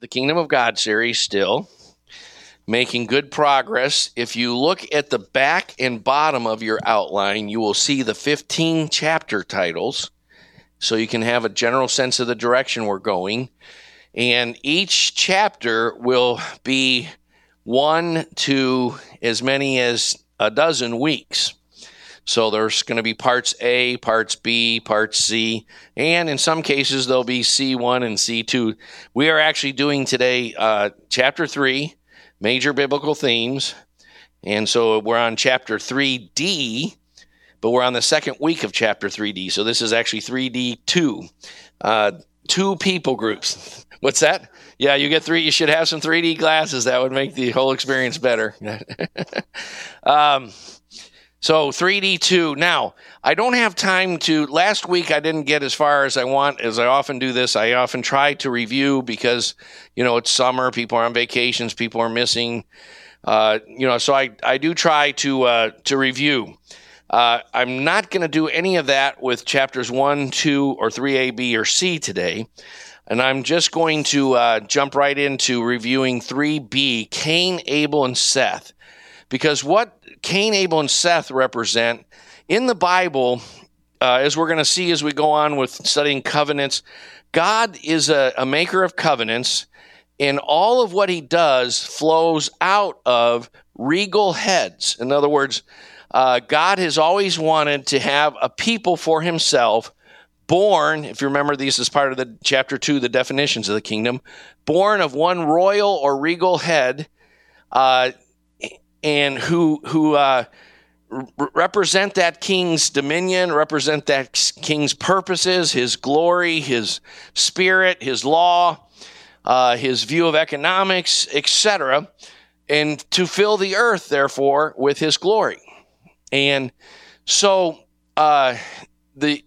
the Kingdom of God series still, making good progress. If you look at the back and bottom of your outline, you will see the 15 chapter titles so you can have a general sense of the direction we're going. And each chapter will be one to as many as a dozen weeks. So there's going to be parts A, parts B, parts C, and in some cases there'll be C1 and C2. We are actually doing today uh, chapter 3, major biblical themes. And so we're on chapter 3D, but we're on the second week of chapter 3D. So this is actually 3D2. Uh, two people groups. What's that? Yeah, you get three. You should have some 3D glasses. That would make the whole experience better. um, so 3D2. Now, I don't have time to. Last week, I didn't get as far as I want, as I often do this. I often try to review because, you know, it's summer, people are on vacations, people are missing. Uh, you know, so I, I do try to uh, to review. Uh, I'm not going to do any of that with chapters 1, 2, or 3A, B, or C today. And I'm just going to uh, jump right into reviewing 3B Cain, Abel, and Seth. Because what Cain, Abel, and Seth represent in the Bible, uh, as we're going to see as we go on with studying covenants, God is a, a maker of covenants, and all of what he does flows out of regal heads. In other words, uh, God has always wanted to have a people for himself born, if you remember these as part of the chapter two, the definitions of the kingdom, born of one royal or regal head, uh, and who who uh, represent that king's dominion, represent that king's purposes, his glory, his spirit, his law, uh, his view of economics, etc., and to fill the earth, therefore, with his glory. And so uh, the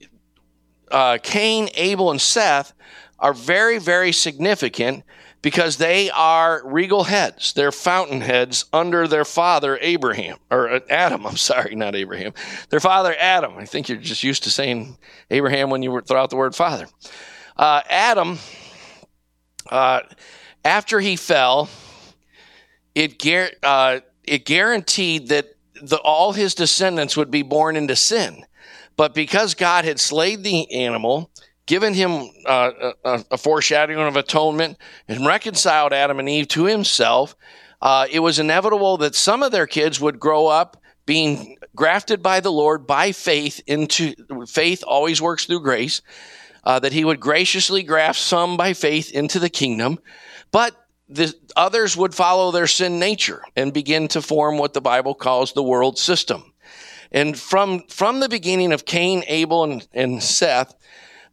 uh, Cain, Abel, and Seth are very, very significant because they are regal heads. They're fountain heads under their father Abraham, or uh, Adam. I'm sorry, not Abraham. Their father Adam. I think you're just used to saying Abraham when you throw out the word father. Uh, Adam, uh, after he fell, it, uh, it guaranteed that the, all his descendants would be born into sin. But because God had slayed the animal, given him uh, a, a, foreshadowing of atonement, and reconciled Adam and Eve to himself, uh, it was inevitable that some of their kids would grow up being grafted by the Lord by faith into faith always works through grace. Uh, that he would graciously graft some by faith into the kingdom, but the others would follow their sin nature and begin to form what the Bible calls the world system. And from, from the beginning of Cain, Abel, and, and Seth,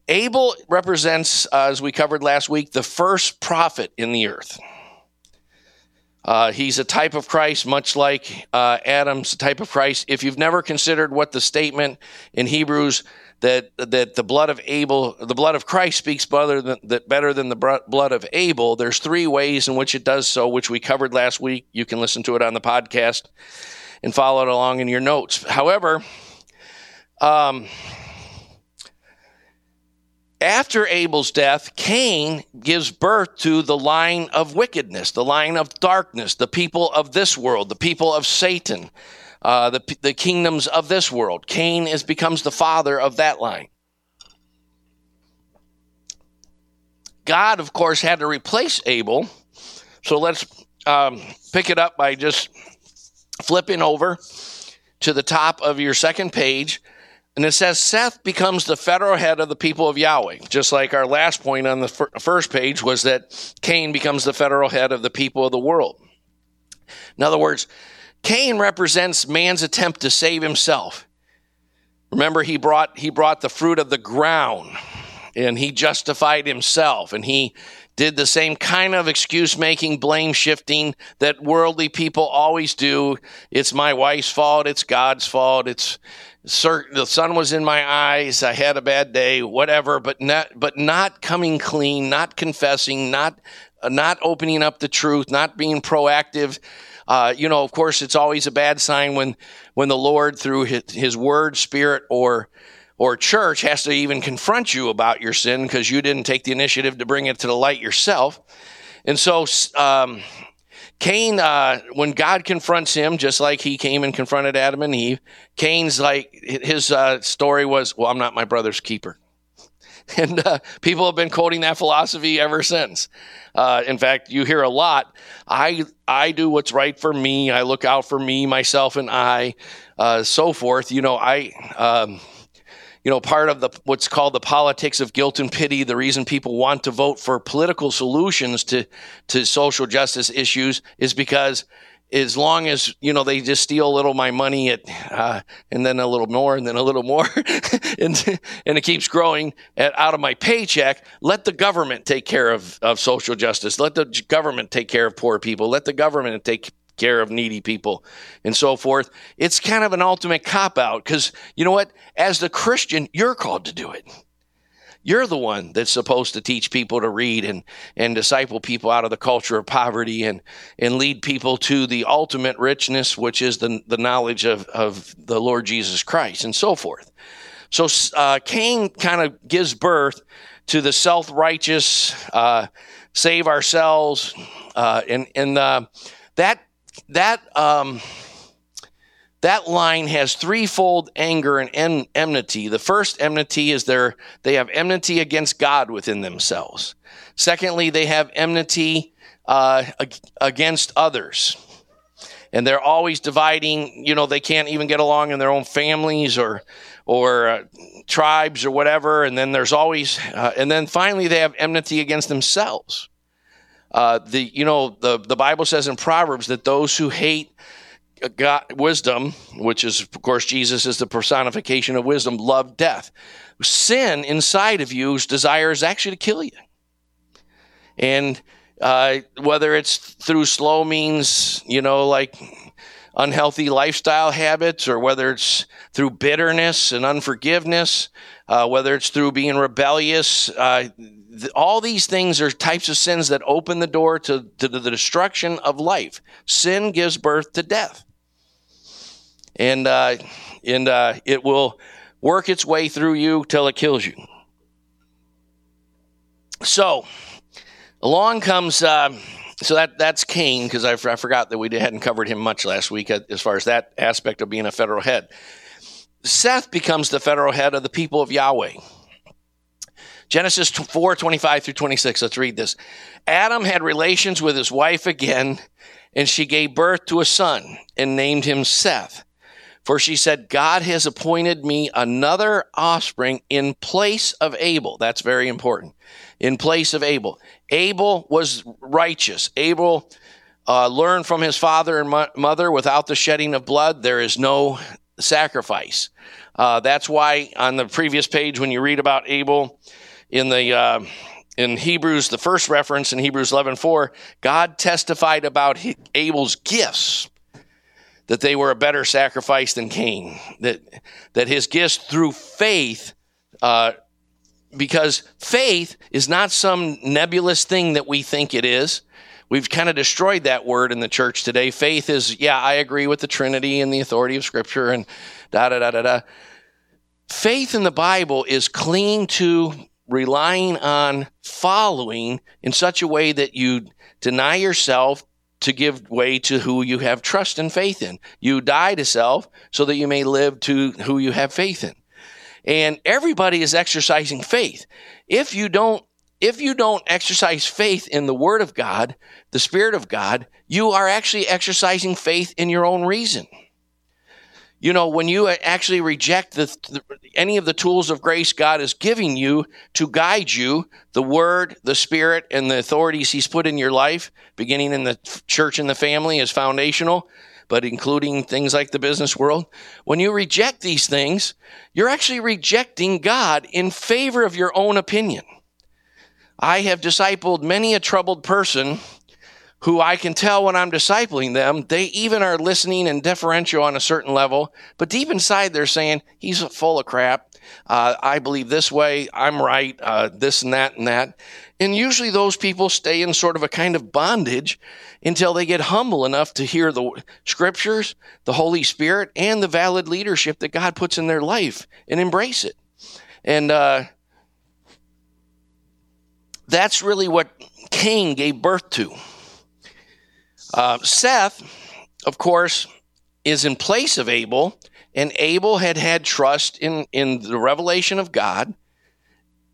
Abel represents, uh, as we covered last week, the first prophet in the earth. Uh, he's a type of Christ, much like uh, Adam's type of Christ. If you've never considered what the statement in Hebrews that that the blood of Abel, the blood of Christ speaks better than, that better than the blood of Abel, there's three ways in which it does so, which we covered last week. You can listen to it on the podcast and follow it along in your notes. However, um, after Abel's death, Cain gives birth to the line of wickedness, the line of darkness, the people of this world, the people of Satan, uh, the, the kingdoms of this world. Cain is, becomes the father of that line. God, of course, had to replace Abel. So let's um, pick it up by just flipping over to the top of your second page, and it says Seth becomes the federal head of the people of Yahweh. Just like our last point on the fir- first page was that Cain becomes the federal head of the people of the world. In other words, Cain represents man's attempt to save himself. Remember, he brought, he brought the fruit of the ground and he justified himself and he did the same kind of excuse making, blame shifting that worldly people always do. It's my wife's fault. It's God's fault. It's certain the sun was in my eyes. I had a bad day, whatever, but not, but not coming clean, not confessing, not, uh, not opening up the truth, not being proactive. Uh, you know, of course, it's always a bad sign when, when the Lord, through his, his word, spirit, or or church has to even confront you about your sin because you didn't take the initiative to bring it to the light yourself. And so, um, Cain, uh, when God confronts him, just like he came and confronted Adam and Eve, Cain's like, his uh, story was, well, I'm not my brother's keeper. And uh, people have been quoting that philosophy ever since. Uh, in fact, you hear a lot. I I do what's right for me. I look out for me, myself, and I, uh, so forth. You know, I. Um, you know, part of the what's called the politics of guilt and pity, the reason people want to vote for political solutions to to social justice issues is because as long as you know they just steal a little my money at, uh, and then a little more and then a little more and, and it keeps growing at, out of my paycheck let the government take care of, of social justice. Let the government take care of poor people. Let the government take care of needy people and so forth. It's kind of an ultimate cop out because you know what? As the Christian, you're called to do it. You're the one that's supposed to teach people to read and, and disciple people out of the culture of poverty and, and lead people to the ultimate richness, which is the, the knowledge of, of the Lord Jesus Christ and so forth. So uh, Cain kind of gives birth to the self righteous, uh, save ourselves, uh, and, and uh, that that um, that line has threefold anger and en- enmity. The first enmity is their they have enmity against God within themselves. Secondly, they have enmity uh, against others, and they're always dividing. You know, they can't even get along in their own families or or uh, tribes or whatever. And then there's always, uh, and then finally, they have enmity against themselves. Uh, the you know the the Bible says in Proverbs that those who hate God, wisdom, which is of course Jesus is the personification of wisdom, love death. Sin inside of you's desire is actually to kill you, and uh, whether it's through slow means, you know, like unhealthy lifestyle habits, or whether it's through bitterness and unforgiveness, uh, whether it's through being rebellious, uh, all these things are types of sins that open the door to, to the destruction of life. Sin gives birth to death. And, uh, and uh, it will work its way through you till it kills you. So, along comes, uh, so that, that's Cain, because I, I, forgot that we hadn't covered him much last week as far as that aspect of being a federal head. Seth becomes the federal head of the people of Yahweh. Genesis 4 25 through 26. Let's read this. Adam had relations with his wife again, and she gave birth to a son and named him Seth. For she said, God has appointed me another offspring in place of Abel. That's very important. In place of Abel. Abel was righteous. Abel uh, learned from his father and mo- mother without the shedding of blood, there is no sacrifice. Uh, that's why on the previous page, when you read about Abel, in the uh, in Hebrews, the first reference in Hebrews 11:4, God testified about Abel's gifts that they were a better sacrifice than Cain. That that his gifts through faith, uh, because faith is not some nebulous thing that we think it is. We've kind of destroyed that word in the church today. Faith is, yeah, I agree with the Trinity and the authority of Scripture and da da da da da. Faith in the Bible is clinging to relying on following in such a way that you deny yourself to give way to who you have trust and faith in. You die to self so that you may live to who you have faith in. And everybody is exercising faith. If you don't if you don't exercise faith in the word of God, the spirit of God, you are actually exercising faith in your own reason you know, when you actually reject the, the, any of the tools of grace God is giving you to guide you, the Word, the Spirit, and the authorities He's put in your life, beginning in the church and the family, is foundational, but including things like the business world. When you reject these things, you're actually rejecting God in favor of your own opinion. I have discipled many a troubled person who I can tell when I'm discipling them, they even are listening and deferential on a certain level, but deep inside they're saying, he's full of crap. Uh, I believe this way. I'm right. Uh, this and that and that. And usually those people stay in sort of a kind of bondage until they get humble enough to hear the scriptures, the Holy Spirit, and the valid leadership that God puts in their life and embrace it. And uh, that's really what Cain gave birth to. Uh, Seth, of course, is in place of Abel, and Abel had had trust in, in the revelation of God.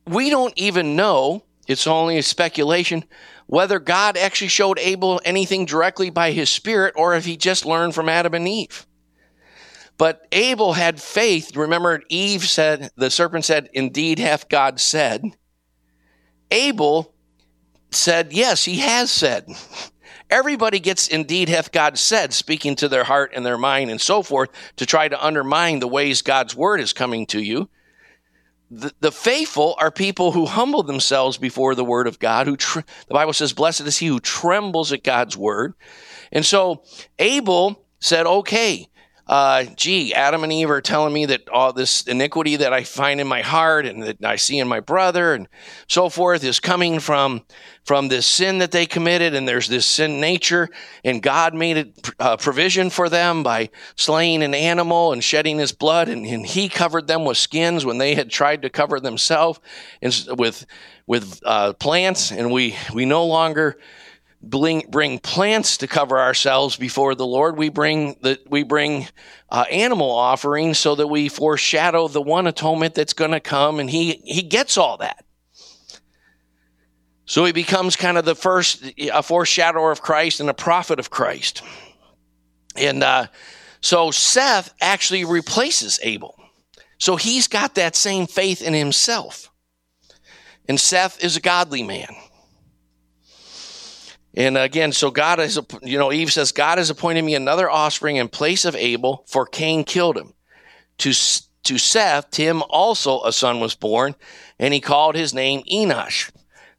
We don't even know, it's only a speculation, whether God actually showed Abel anything directly by his spirit or if he just learned from Adam and Eve. But Abel had faith. Remember, Eve said, the serpent said, Indeed hath God said. Abel said, Yes, he has said. Everybody gets indeed hath God said, speaking to their heart and their mind and so forth to try to undermine the ways God's word is coming to you. The, the faithful are people who humble themselves before the word of God. Who the Bible says, "Blessed is he who trembles at God's word." And so Abel said, "Okay, uh, gee, Adam and Eve are telling me that all this iniquity that I find in my heart and that I see in my brother and so forth is coming from from this sin that they committed, and there's this sin nature, and God made a uh, provision for them by slaying an animal and shedding his blood, and, and He covered them with skins when they had tried to cover themselves with with uh, plants, and we we no longer bring, bring plants to cover ourselves before the Lord. We bring the we bring uh, animal offerings so that we foreshadow the one atonement that's going to come, and he he gets all that. So he becomes kind of the first a foreshadower of Christ and a prophet of Christ, and uh, so Seth actually replaces Abel. So he's got that same faith in himself. And Seth is a godly man. And again, so God is, you know, Eve says, God has appointed me another offspring in place of Abel, for Cain killed him. To, to Seth, to him also a son was born, and he called his name Enosh.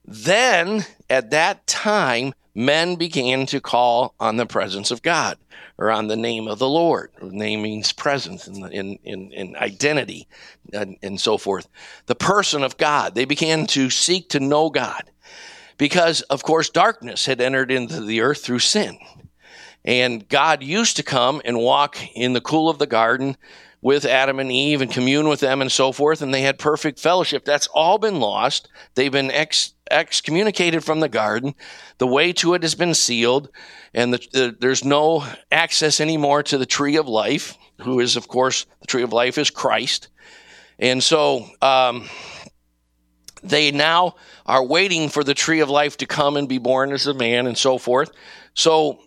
Then, at that time, men began to call on the presence of God or on the name of the Lord. Name means presence in, in, in, in identity and, and so forth. The person of God. They began to seek to know God because, of course, darkness had entered into the earth through sin. And God used to come and walk in the cool of the garden with Adam and Eve and commune with them and so forth, and they had perfect fellowship. That's all been lost. They've been ex- excommunicated from the garden. The way to it has been sealed, and the, the, there's no access anymore to the tree of life, who is, of course, the tree of life is Christ. And so, um, they now are waiting for the tree of life to come and be born as a man and so forth. So,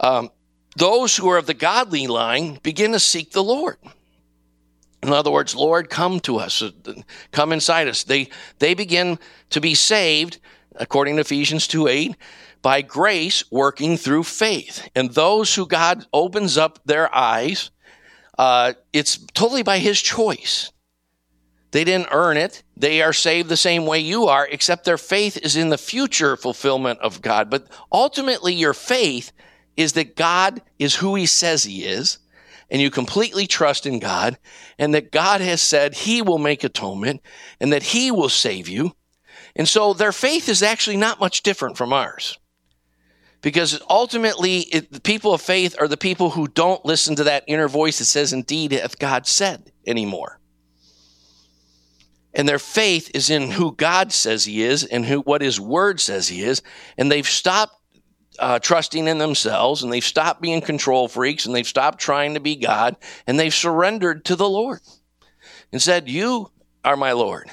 um, those who are of the godly line begin to seek the Lord. In other words, Lord, come to us, come inside us. They, they begin to be saved, according to Ephesians 2 8, by grace working through faith. And those who God opens up their eyes, uh, it's totally by His choice. They didn't earn it. They are saved the same way you are, except their faith is in the future fulfillment of God. But ultimately, your faith is that God is who He says He is, and you completely trust in God, and that God has said He will make atonement, and that He will save you. And so their faith is actually not much different from ours. Because ultimately, it, the people of faith are the people who don't listen to that inner voice that says, Indeed, hath God said anymore and their faith is in who God says He is and who what His Word says He is, and they've stopped uh, trusting in themselves, and they've stopped being control freaks, and they've stopped trying to be God, and they've surrendered to the Lord and said, "You are my Lord.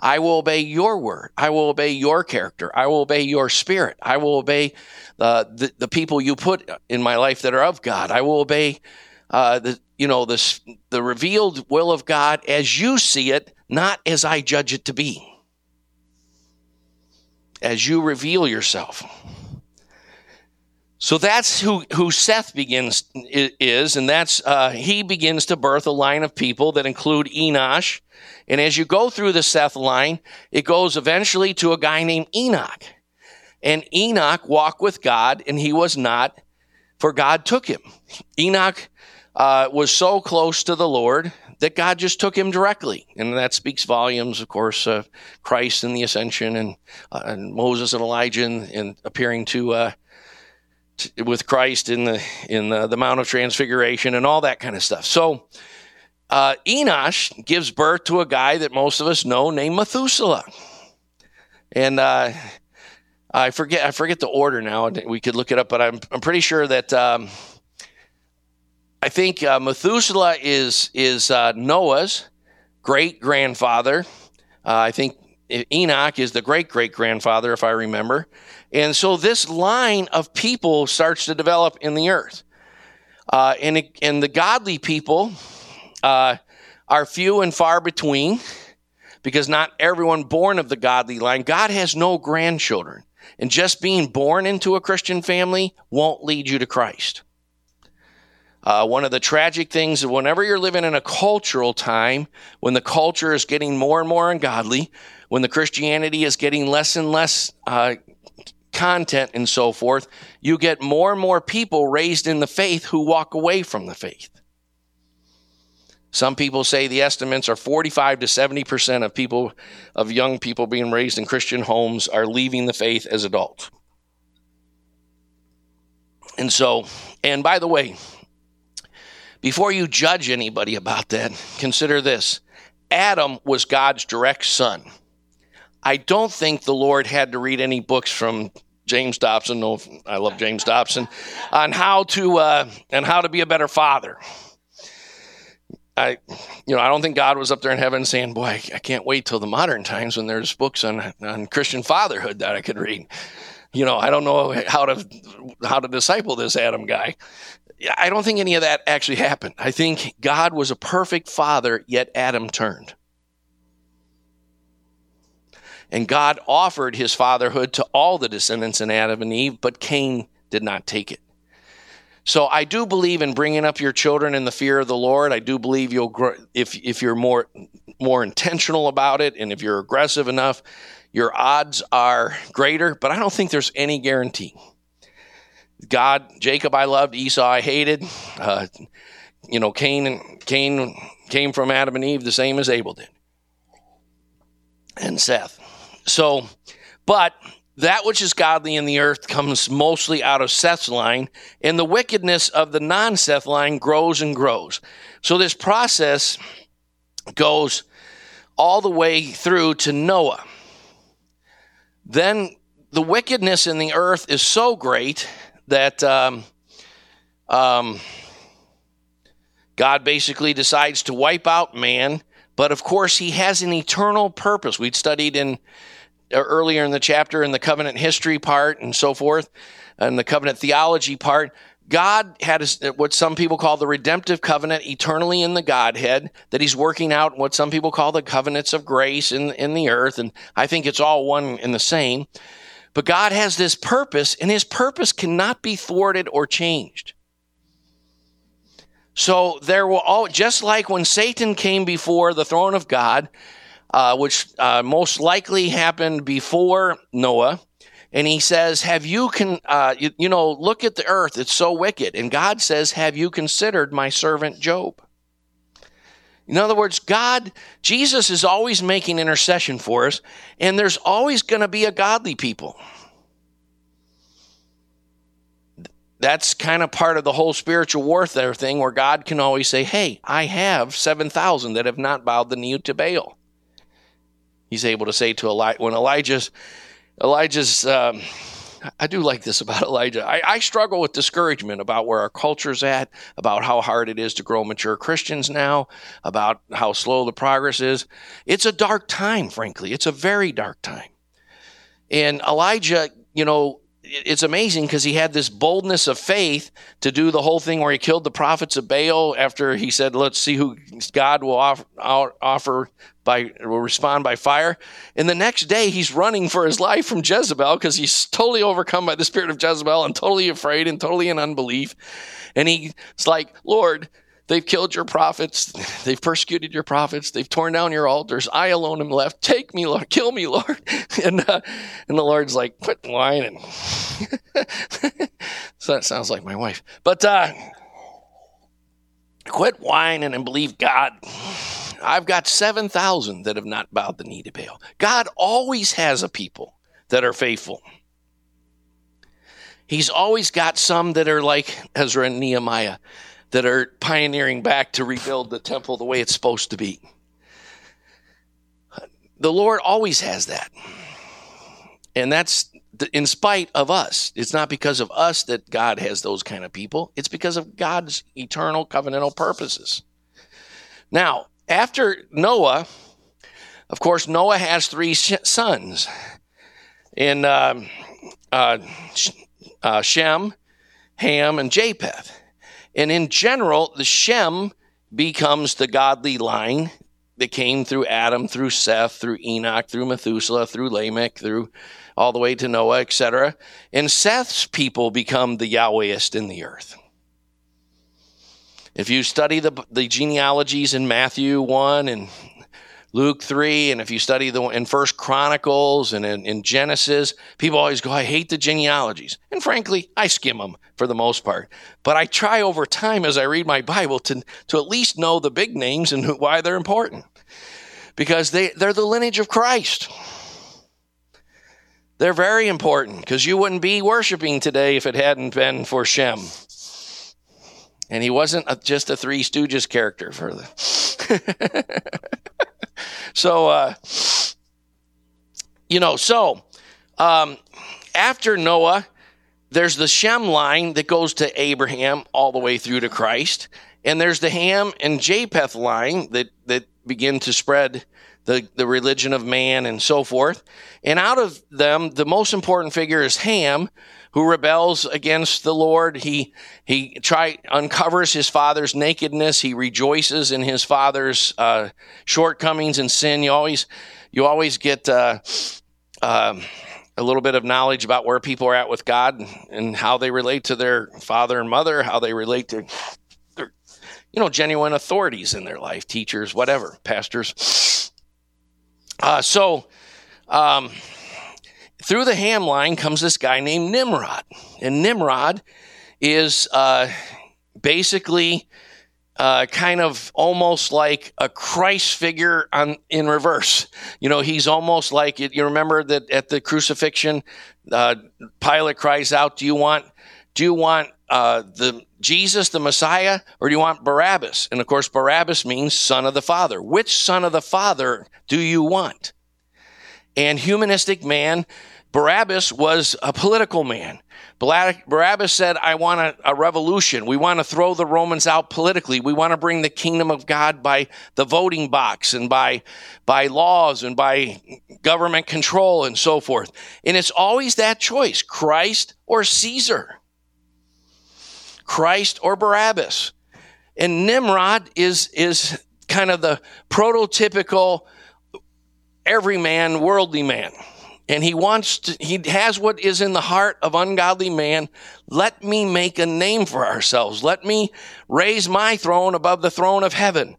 I will obey Your word. I will obey Your character. I will obey Your Spirit. I will obey uh, the the people You put in my life that are of God. I will obey." Uh, the you know the the revealed will of God as you see it, not as I judge it to be. As you reveal yourself. So that's who, who Seth begins is, and that's uh, he begins to birth a line of people that include Enosh. And as you go through the Seth line, it goes eventually to a guy named Enoch. And Enoch walked with God, and he was not, for God took him. Enoch uh, was so close to the Lord that God just took him directly. And that speaks volumes, of course, of Christ and the ascension and, uh, and Moses and Elijah and, and appearing to, uh, to, with Christ in the, in the, the, Mount of Transfiguration and all that kind of stuff. So, uh, Enosh gives birth to a guy that most of us know named Methuselah. And, uh, I forget I forget the order now. We could look it up, but I'm I'm pretty sure that um, I think uh, Methuselah is is uh, Noah's great grandfather. Uh, I think Enoch is the great great grandfather, if I remember. And so this line of people starts to develop in the earth. Uh, and, it, and the godly people uh, are few and far between because not everyone born of the godly line, God has no grandchildren. And just being born into a Christian family won't lead you to Christ. Uh, one of the tragic things, is whenever you're living in a cultural time, when the culture is getting more and more ungodly, when the Christianity is getting less and less uh, content and so forth, you get more and more people raised in the faith who walk away from the faith. Some people say the estimates are 45 to 70% of people, of young people being raised in Christian homes are leaving the faith as adults. And so, and by the way, before you judge anybody about that, consider this Adam was God's direct son. I don't think the Lord had to read any books from James Dobson. No, I love James Dobson on how to uh, and how to be a better father. I, you know, I don't think God was up there in heaven saying, "Boy, I, can't wait till the modern times when there's books on on Christian fatherhood that I could read." You know, I don't know how to how to disciple this Adam guy. I don't think any of that actually happened. I think God was a perfect father, yet Adam turned. And God offered his fatherhood to all the descendants in Adam and Eve, but Cain did not take it. So I do believe in bringing up your children in the fear of the Lord. I do believe you'll grow if if you're more more intentional about it and if you're aggressive enough, your odds are greater, but I don't think there's any guarantee. God, Jacob I loved, Esau I hated. Uh, you know, Cain and Cain came from Adam and Eve the same as Abel did. And Seth. So, but that which is godly in the earth comes mostly out of Seth's line, and the wickedness of the non Seth line grows and grows. So this process goes all the way through to Noah. Then the wickedness in the earth is so great that um, um, God basically decides to wipe out man. But of course, he has an eternal purpose. We'd studied in earlier in the chapter in the covenant history part and so forth, and the covenant theology part. God had what some people call the redemptive covenant eternally in the Godhead that he's working out what some people call the covenants of grace in, in the earth. And I think it's all one and the same. But God has this purpose and his purpose cannot be thwarted or changed. So there will all, just like when Satan came before the throne of God, uh, which uh, most likely happened before Noah. And he says, Have you, con- uh, you, you know, look at the earth, it's so wicked. And God says, Have you considered my servant Job? In other words, God, Jesus is always making intercession for us, and there's always going to be a godly people. That's kind of part of the whole spiritual warfare thing where God can always say, Hey, I have 7,000 that have not bowed the knee to Baal he's able to say to Elijah, when Elijah's, Elijah's, um, I do like this about Elijah. I, I, struggle with discouragement about where our culture's at, about how hard it is to grow mature Christians now, about how slow the progress is. It's a dark time, frankly. It's a very dark time. And Elijah, you know, it's amazing because he had this boldness of faith to do the whole thing where he killed the prophets of Baal after he said, "Let's see who God will offer, offer by will respond by fire." And the next day, he's running for his life from Jezebel because he's totally overcome by the spirit of Jezebel and totally afraid and totally in unbelief. And he's like, "Lord, They've killed your prophets. They've persecuted your prophets. They've torn down your altars. I alone am left. Take me, Lord. Kill me, Lord. And, uh, and the Lord's like, quit whining. so that sounds like my wife. But uh, quit whining and believe God. I've got 7,000 that have not bowed the knee to Baal. God always has a people that are faithful. He's always got some that are like Ezra and Nehemiah that are pioneering back to rebuild the temple the way it's supposed to be. The Lord always has that. And that's in spite of us. It's not because of us that God has those kind of people. It's because of God's eternal covenantal purposes. Now, after Noah, of course, Noah has three sons. In um, uh, uh, Shem, Ham, and Japheth. And in general, the Shem becomes the godly line that came through Adam, through Seth, through Enoch, through Methuselah, through Lamech, through all the way to Noah, etc. And Seth's people become the Yahwehist in the earth. If you study the, the genealogies in Matthew 1 and Luke 3, and if you study the in First Chronicles and in, in, Genesis, people always go, I hate the genealogies. And frankly, I skim them for the most part. But I try over time as I read my Bible to, to at least know the big names and why they're important. Because they, they're the lineage of Christ. They're very important because you wouldn't be worshiping today if it hadn't been for Shem. And he wasn't a, just a Three Stooges character for the. so, uh, you know, so um, after Noah, there's the Shem line that goes to Abraham all the way through to Christ. And there's the Ham and Japheth line that, that begin to spread the, the religion of man and so forth. And out of them, the most important figure is Ham, who rebels against the Lord. He, he try, uncovers his father's nakedness. He rejoices in his father's, uh, shortcomings and sin. You always, you always get, uh, uh, a little bit of knowledge about where people are at with God and how they relate to their father and mother, how they relate to their, you know, genuine authorities in their life, teachers, whatever, pastors. Uh, so, um, through the ham line comes this guy named Nimrod. And Nimrod is uh, basically uh, kind of almost like a Christ figure on in reverse. You know, he's almost like you remember that at the crucifixion, uh, Pilate cries out, "Do you want? Do you want uh, the Jesus, the Messiah, or do you want Barabbas?" And of course, Barabbas means son of the Father. Which son of the Father do you want? And humanistic man Barabbas was a political man. Barabbas said, I want a, a, revolution. We want to throw the Romans out politically. We want to bring the kingdom of God by the voting box and by, by laws and by government control and so forth. And it's always that choice Christ or Caesar, Christ or Barabbas. And Nimrod is, is kind of the prototypical everyman, worldly man and he wants to, he has what is in the heart of ungodly man. Let me make a name for ourselves. Let me raise my throne above the throne of heaven.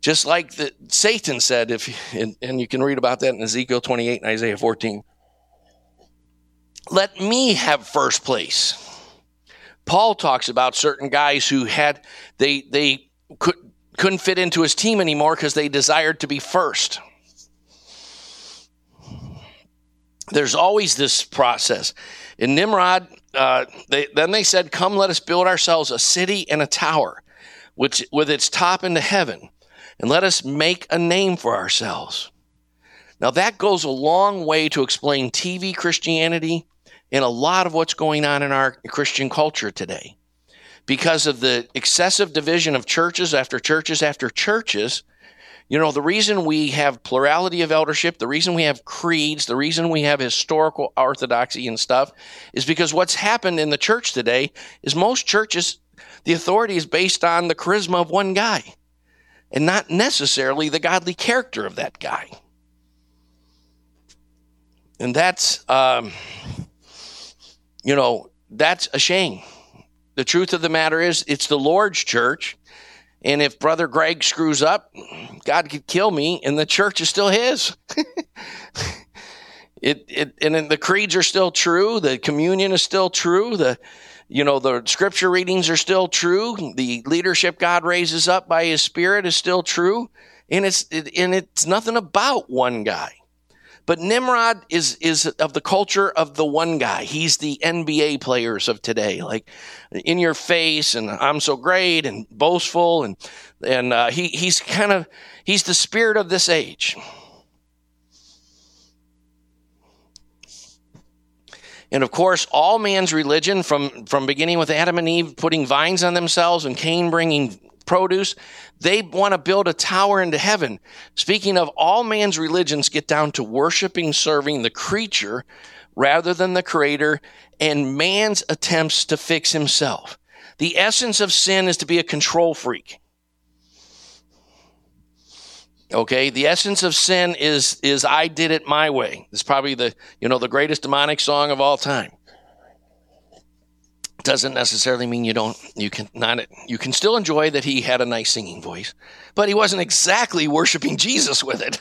Just like the, Satan said, if, and, and you can read about that in Ezekiel 28 and Isaiah 14. Let me have first place. Paul talks about certain guys who had, they, they could, couldn't fit into his team anymore because they desired to be first. There's always this process. In Nimrod, uh, they, then they said, Come, let us build ourselves a city and a tower, which, with its top into heaven, and let us make a name for ourselves. Now, that goes a long way to explain TV Christianity and a lot of what's going on in our Christian culture today. Because of the excessive division of churches after churches after churches, you know, the reason we have plurality of eldership, the reason we have creeds, the reason we have historical orthodoxy and stuff is because what's happened in the church today is most churches, the authority is based on the charisma of one guy and not necessarily the godly character of that guy. And that's, um, you know, that's a shame. The truth of the matter is, it's the Lord's church and if Brother Greg screws up, God could kill me, and the church is still His. it, it, and the creeds are still true. The communion is still true. The, you know, the scripture readings are still true. The leadership God raises up by His Spirit is still true, and it's it, and it's nothing about one guy. But Nimrod is is of the culture of the one guy. He's the NBA players of today, like in your face, and I'm so great and boastful, and and uh, he he's kind of he's the spirit of this age. And of course, all man's religion, from, from beginning with Adam and Eve putting vines on themselves and Cain bringing produce, they want to build a tower into heaven. Speaking of all man's religions, get down to worshiping, serving the creature rather than the creator, and man's attempts to fix himself. The essence of sin is to be a control freak. Okay, the essence of sin is is I did it my way. It's probably the you know the greatest demonic song of all time doesn't necessarily mean you don't you can not you can still enjoy that he had a nice singing voice but he wasn't exactly worshiping jesus with it.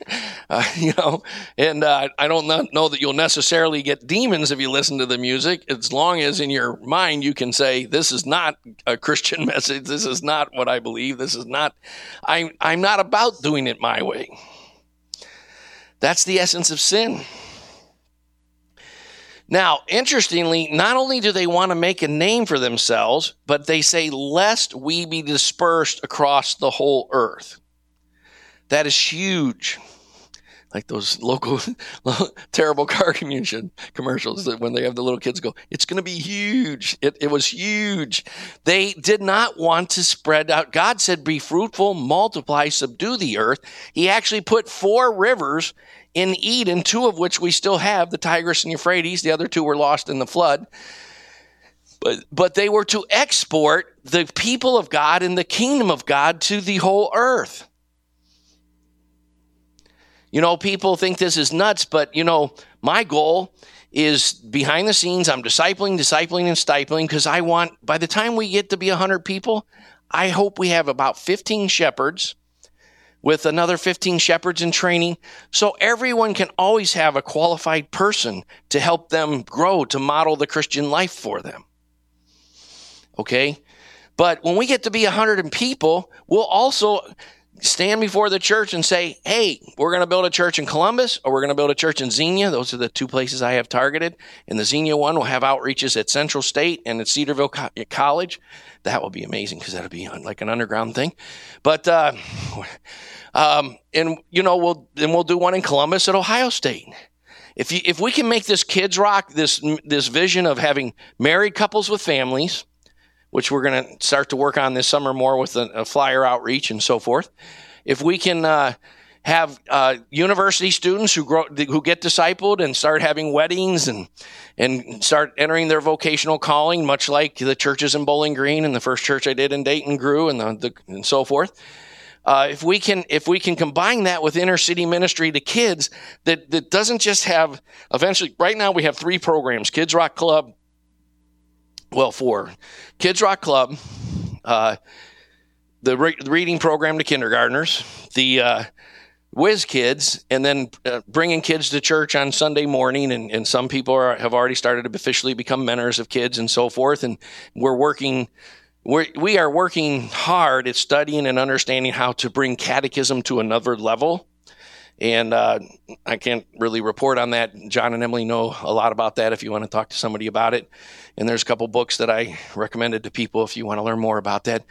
Uh, you know and uh, i don't know that you'll necessarily get demons if you listen to the music as long as in your mind you can say this is not a christian message this is not what i believe this is not i'm i'm not about doing it my way. That's the essence of sin now, interestingly, not only do they want to make a name for themselves, but they say, lest we be dispersed across the whole earth. That is huge. Like those local terrible car communication commercials that when they have the little kids go, it's going to be huge. It, it was huge. They did not want to spread out. God said, be fruitful, multiply, subdue the earth. He actually put four rivers in Eden, two of which we still have, the Tigris and Euphrates. The other two were lost in the flood. But, but they were to export the people of God and the kingdom of God to the whole earth. You know, people think this is nuts, but you know, my goal is behind the scenes. I'm discipling, discipling, and stifling because I want, by the time we get to be 100 people, I hope we have about 15 shepherds with another 15 shepherds in training. So everyone can always have a qualified person to help them grow, to model the Christian life for them. Okay? But when we get to be 100 people, we'll also stand before the church and say, hey, we're going to build a church in Columbus or we're going to build a church in Xenia. Those are the two places I have targeted. And the Xenia one will have outreaches at Central State and at Cedarville Co- College. That will be amazing because that'll be like an underground thing. But, uh, um, and you know, we'll, and we'll do one in Columbus at Ohio State. If you, if we can make this kids rock, this, this vision of having married couples with families, which we're going to start to work on this summer more with a, a flyer outreach and so forth. If we can uh, have uh, university students who grow, who get discipled and start having weddings and and start entering their vocational calling, much like the churches in Bowling Green and the first church I did in Dayton grew and the, the and so forth. Uh, if we can if we can combine that with inner city ministry to kids that that doesn't just have eventually right now we have three programs kids rock club well, four, Kids Rock Club, uh, the, re- reading program to kindergartners, the uh, Whiz Kids, and then uh, bringing kids to church on Sunday morning. And, and some people are, have already started to officially become mentors of kids and so forth. And we're working. We're, we are working hard at studying and understanding how to bring catechism to another level and uh, I can't really report on that. John and Emily know a lot about that if you want to talk to somebody about it. And there's a couple books that I recommended to people if you want to learn more about that.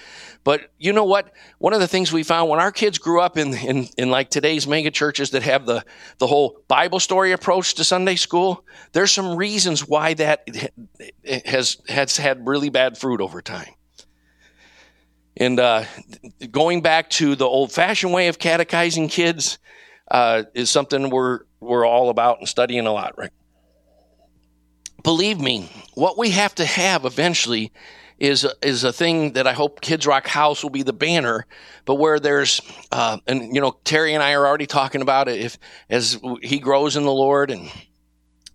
But you know what? One of the things we found when our kids grew up in, in, in like today's mega churches that have the, the whole Bible story approach to Sunday school, there's some reasons why that has, has had really bad fruit over time. And uh, going back to the old fashioned way of catechizing kids, uh, is something we're we're all about and studying a lot, right? Believe me, what we have to have eventually is is a thing that I hope Kids Rock House will be the banner, but where there's uh, and you know Terry and I are already talking about it. If as he grows in the Lord and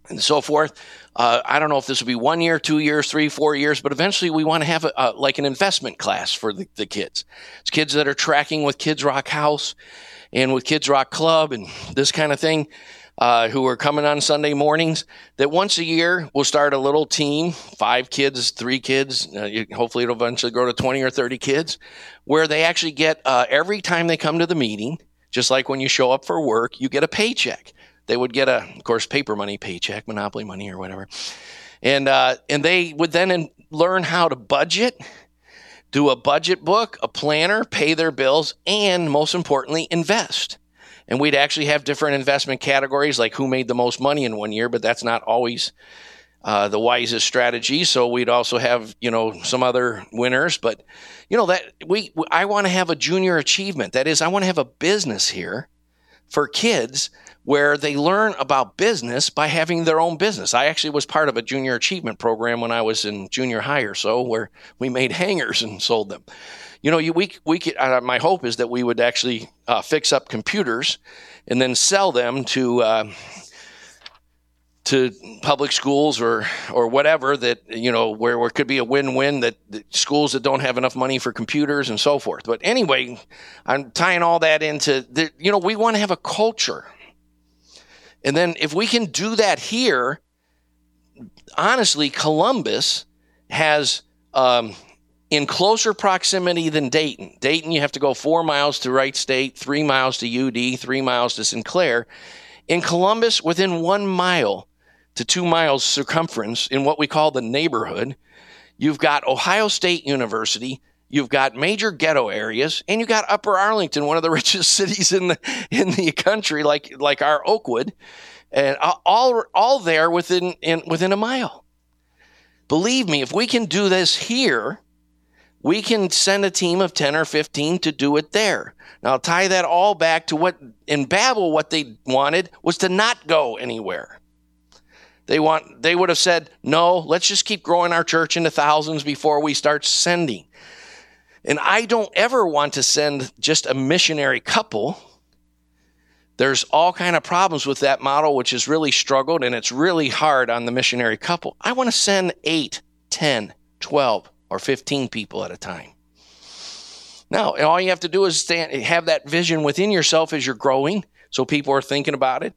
and so forth, uh, I don't know if this will be one year, two years, three, four years, but eventually we want to have a, a, like an investment class for the, the kids. It's kids that are tracking with Kids Rock House and with Kids Rock Club and this kind of thing, uh, who are coming on Sunday mornings, that once a year we'll start a little team, five kids, three kids, uh, hopefully it'll eventually grow to 20 or 30 kids, where they actually get, uh, every time they come to the meeting, just like when you show up for work, you get a paycheck. They would get a, of course, paper money paycheck, monopoly money or whatever. And, uh, and they would then learn how to budget do a budget book, a planner, pay their bills, and most importantly, invest. And we'd actually have different investment categories, like who made the most money in one year, but that's not always uh, the wisest strategy. So we'd also have, you know, some other winners. But, you know, that we, I want to have a junior achievement. That is, I want to have a business here for kids where they learn about business by having their own business. I actually was part of a junior achievement program when I was in junior high or so, where we made hangers and sold them. You know, you, we, we could, uh, my hope is that we would actually uh, fix up computers and then sell them to uh, to public schools or or whatever that you know where, where could be a win-win that, that, schools that don't have enough money for computers and so forth but anyway i'm tying all that into the, you know we want to have a culture and then if we can do that here, honestly, Columbus has um, in closer proximity than Dayton. Dayton, you have to go four miles to Wright State, three miles to UD, three miles to Sinclair. In Columbus, within one mile to two miles circumference in what we call the neighborhood, you've got Ohio State University, you've got major ghetto areas, and you got Upper Arlington, one of the richest cities in the in the country, like like our Oakwood, and all all there within in, within a mile. Believe me, if we can do this here, we can send a team of 10 or 15 to do it there. Now, I'll tie that all back to what in Babel, what they wanted was to not go anywhere. They want they would have said, no, let's just keep growing our church into thousands before we start sending. And I don't ever want to send just a missionary couple. There's all kind of problems with that model, which has really struggled and it's really hard on the missionary couple. I want to send 8, 10, 12, or 15 people at a time. Now, all you have to do is stand, have that vision within yourself as you're growing, so people are thinking about it.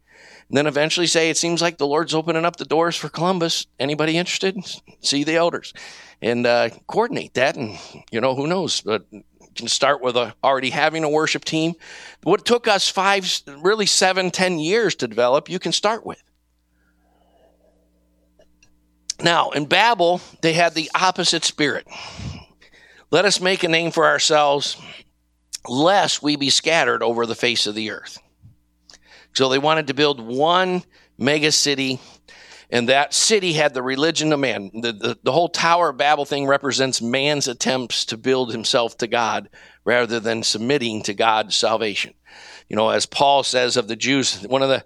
And then eventually say, it seems like the Lord's opening up the doors for Columbus. Anybody interested? See the elders and uh, coordinate that. And, you know, who knows? But can start with a, already having a worship team. What took us five, really seven, ten years to develop, you can start with. Now, in Babel, they had the opposite spirit. Let us make a name for ourselves, lest we be scattered over the face of the earth. So they wanted to build one mega city and that city had the religion of man. The, the, the, whole Tower of Babel thing represents man's attempts to build himself to God rather than submitting to God's salvation. You know, as Paul says of the Jews, one of the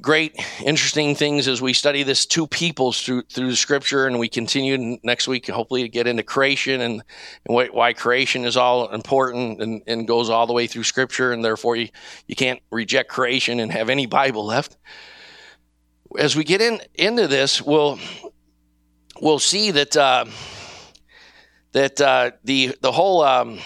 great, interesting things as we study this two peoples through through the scripture, and we continue next week, hopefully, to get into creation and, and why, why creation is all important and, and goes all the way through scripture, and therefore you, you can't reject creation and have any Bible left. As we get in into this, we'll we'll see that uh, that uh, the the whole um,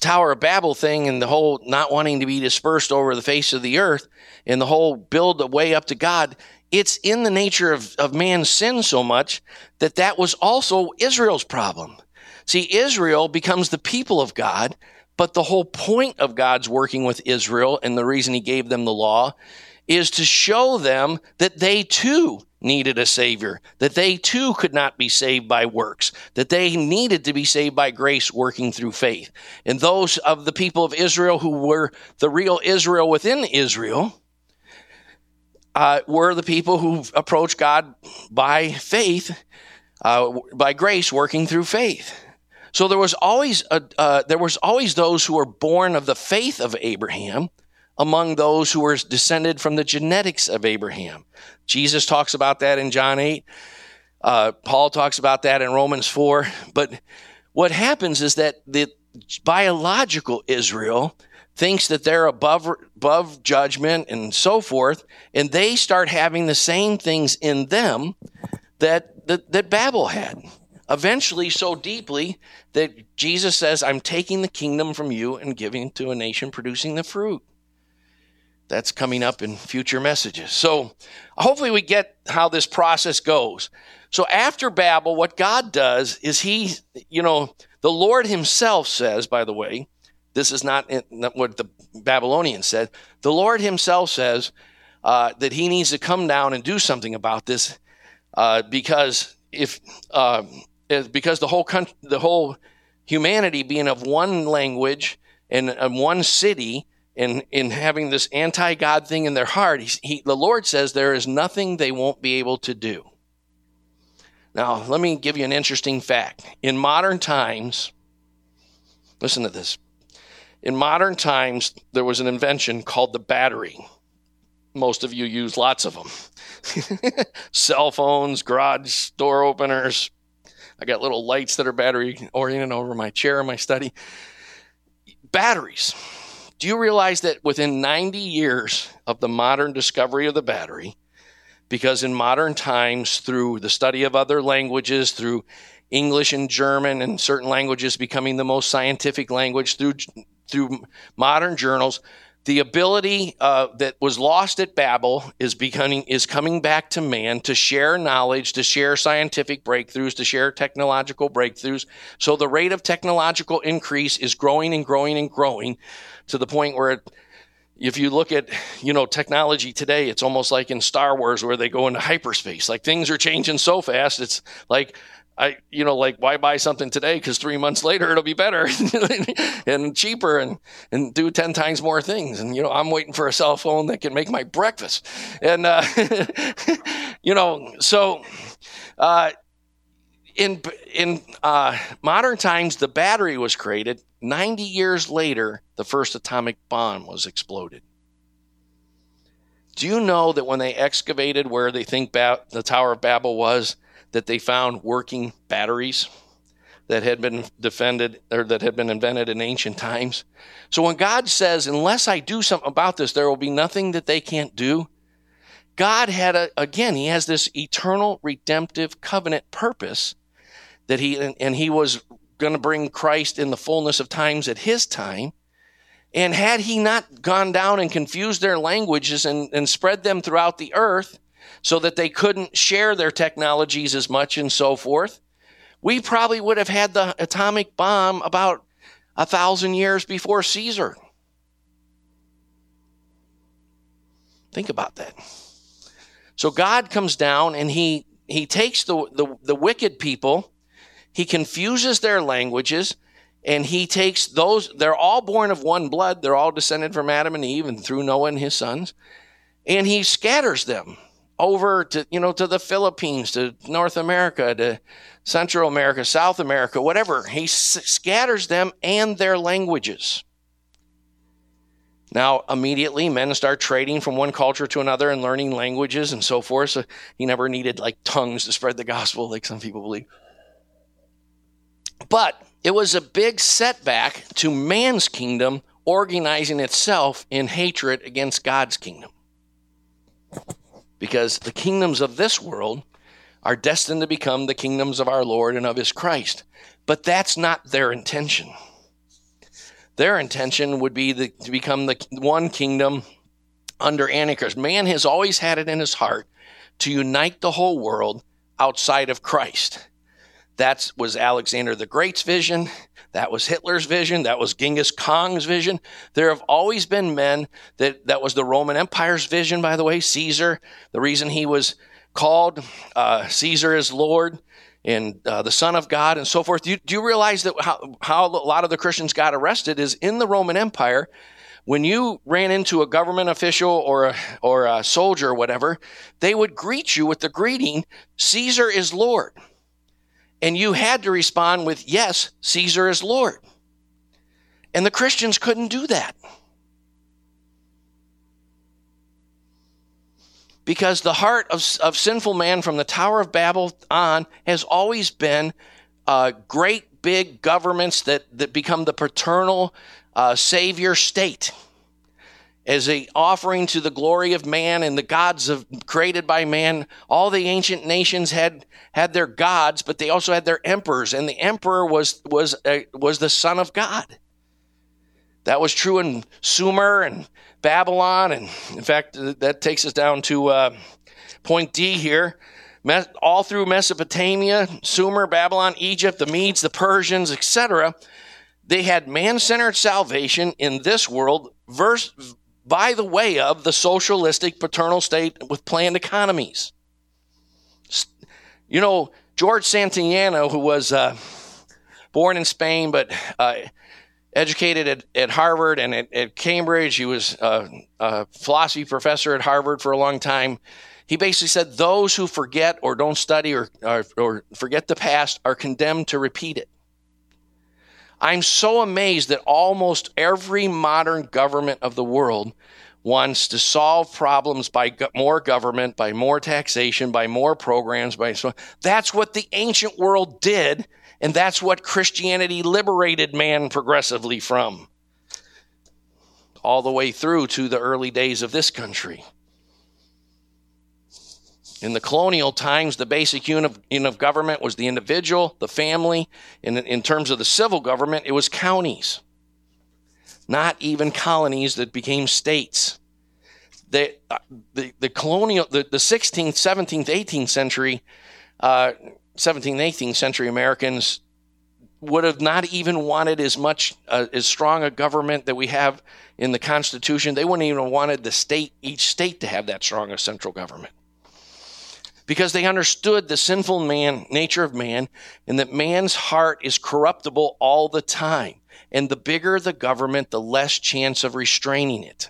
Tower of Babel thing and the whole not wanting to be dispersed over the face of the earth and the whole build a way up to God. It's in the nature of, of man's sin so much that that was also Israel's problem. See, Israel becomes the people of God, but the whole point of God's working with Israel and the reason he gave them the law is to show them that they too needed a savior, that they too could not be saved by works, that they needed to be saved by grace working through faith. And those of the people of Israel who were the real Israel within Israel uh, were the people who approached God by faith, uh, by grace working through faith. So there was always a, uh, there was always those who were born of the faith of Abraham among those who were descended from the genetics of Abraham. Jesus talks about that in John 8. Uh, Paul talks about that in Romans 4. But what happens is that the biological Israel thinks that they're above, above judgment and so forth, and they start having the same things in them that, that, that Babel had. Eventually, so deeply that Jesus says, I'm taking the kingdom from you and giving it to a nation producing the fruit that's coming up in future messages. So hopefully we get how this process goes. So after Babel, what God does is he, you know, the Lord himself says, by the way, this is not what the Babylonians said. The Lord himself says uh, that he needs to come down and do something about this uh, because if uh, because the whole country, the whole humanity being of one language and, and one city and in having this anti-God thing in their heart, he, he, the Lord says there is nothing they won't be able to do. Now, let me give you an interesting fact. In modern times, listen to this. In modern times, there was an invention called the battery. Most of you use lots of them. Cell phones, garage door openers. I got little lights that are battery oriented over my chair in my study. Batteries do you realize that within 90 years of the modern discovery of the battery, because in modern times, through the study of other languages, through English and German and certain languages becoming the most scientific language, through, through modern journals, the ability uh, that was lost at Babel is becoming is coming back to man to share knowledge, to share scientific breakthroughs, to share technological breakthroughs. So the rate of technological increase is growing and growing and growing to the point where it, if you look at you know technology today it's almost like in star wars where they go into hyperspace like things are changing so fast it's like i you know like why buy something today? Because three months later it'll be better and cheaper and and do 10 times more things. And you know i'm waiting for a cell phone that can make my breakfast. And uh, you know so uh, in in uh, modern times the battery was created. 90 years later, the first atomic bomb was exploded. Do you know that when they excavated where they think ba- the Tower of Babel was, that they found working batteries that had been defended or that had been invented in ancient times? So when God says, "Unless I do something about this, there will be nothing that they can't do," God had a again, He has this eternal redemptive covenant purpose that He and He was going to bring Christ in the fullness of times at his time. And had he not gone down and confused their languages and, and spread them throughout the earth so that they couldn't share their technologies as much and so forth, we probably would have had the atomic bomb about a thousand years before Caesar. Think about that. So God comes down and he he takes the, the, the wicked people he confuses their languages and he takes those, they're all born of one blood. They're all descended from Adam and Eve and through Noah and his sons. And he scatters them over to, you know, to the Philippines, to North America, to Central America, South America, whatever. He s- scatters them and their languages. Now, immediately, men start trading from one culture to another and learning languages and so forth. So he never needed like tongues to spread the gospel, like some people believe. But it was a big setback to man's kingdom organizing itself in hatred against God's kingdom. Because the kingdoms of this world are destined to become the kingdoms of our Lord and of his Christ. But that's not their intention. Their intention would be the, to become the one kingdom under Antichrist. Man has always had it in his heart to unite the whole world outside of Christ. That was Alexander the Great's vision. That was Hitler's vision. That was Genghis Khan's vision. There have always been men that, that was the Roman Empire's vision, by the way. Caesar, the reason he was called uh, Caesar is Lord and uh, the Son of God and so forth. Do you, do you realize that how, how a lot of the Christians got arrested is in the Roman Empire? When you ran into a government official or a, or a soldier or whatever, they would greet you with the greeting, Caesar is Lord. And you had to respond with, Yes, Caesar is Lord. And the Christians couldn't do that. Because the heart of, of sinful man from the Tower of Babel on has always been uh, great big governments that, that become the paternal uh, savior state as a offering to the glory of man and the gods of created by man. All the ancient nations had had their gods, but they also had their emperors, and the emperor was was was the son of God. That was true in Sumer and Babylon, and in fact, that takes us down to uh, point D here. All through Mesopotamia, Sumer, Babylon, Egypt, the Medes, the Persians, etc., they had man-centered salvation in this world verse, by the way of the socialistic paternal state with planned economies. You know, George Santayana, who was uh, born in Spain but uh, educated at, at Harvard and at, at, Cambridge. He was a, a philosophy professor at Harvard for a long time. He basically said those who forget or don't study or, or, or forget the past are condemned to repeat it. I'm so amazed that almost every modern government of the world wants to solve problems by more government, by more taxation, by more programs, by so that's what the ancient world did, and that's what Christianity liberated man progressively from. All the way through to the early days of this country. In the colonial times, the basic unit of, government was the individual, the family. In, in terms of the civil government, it was counties not even colonies that became states. The, uh, the, the colonial, the, the 16th, 17th, 18th century, uh, 17th, 18th century Americans would have not even wanted as much, uh, as strong a government that we have in the Constitution. They wouldn't even have wanted the state, each state to have that strong a central government. Because they understood the sinful man, nature of man, and that man's heart is corruptible all the time. And the bigger the government, the less chance of restraining it.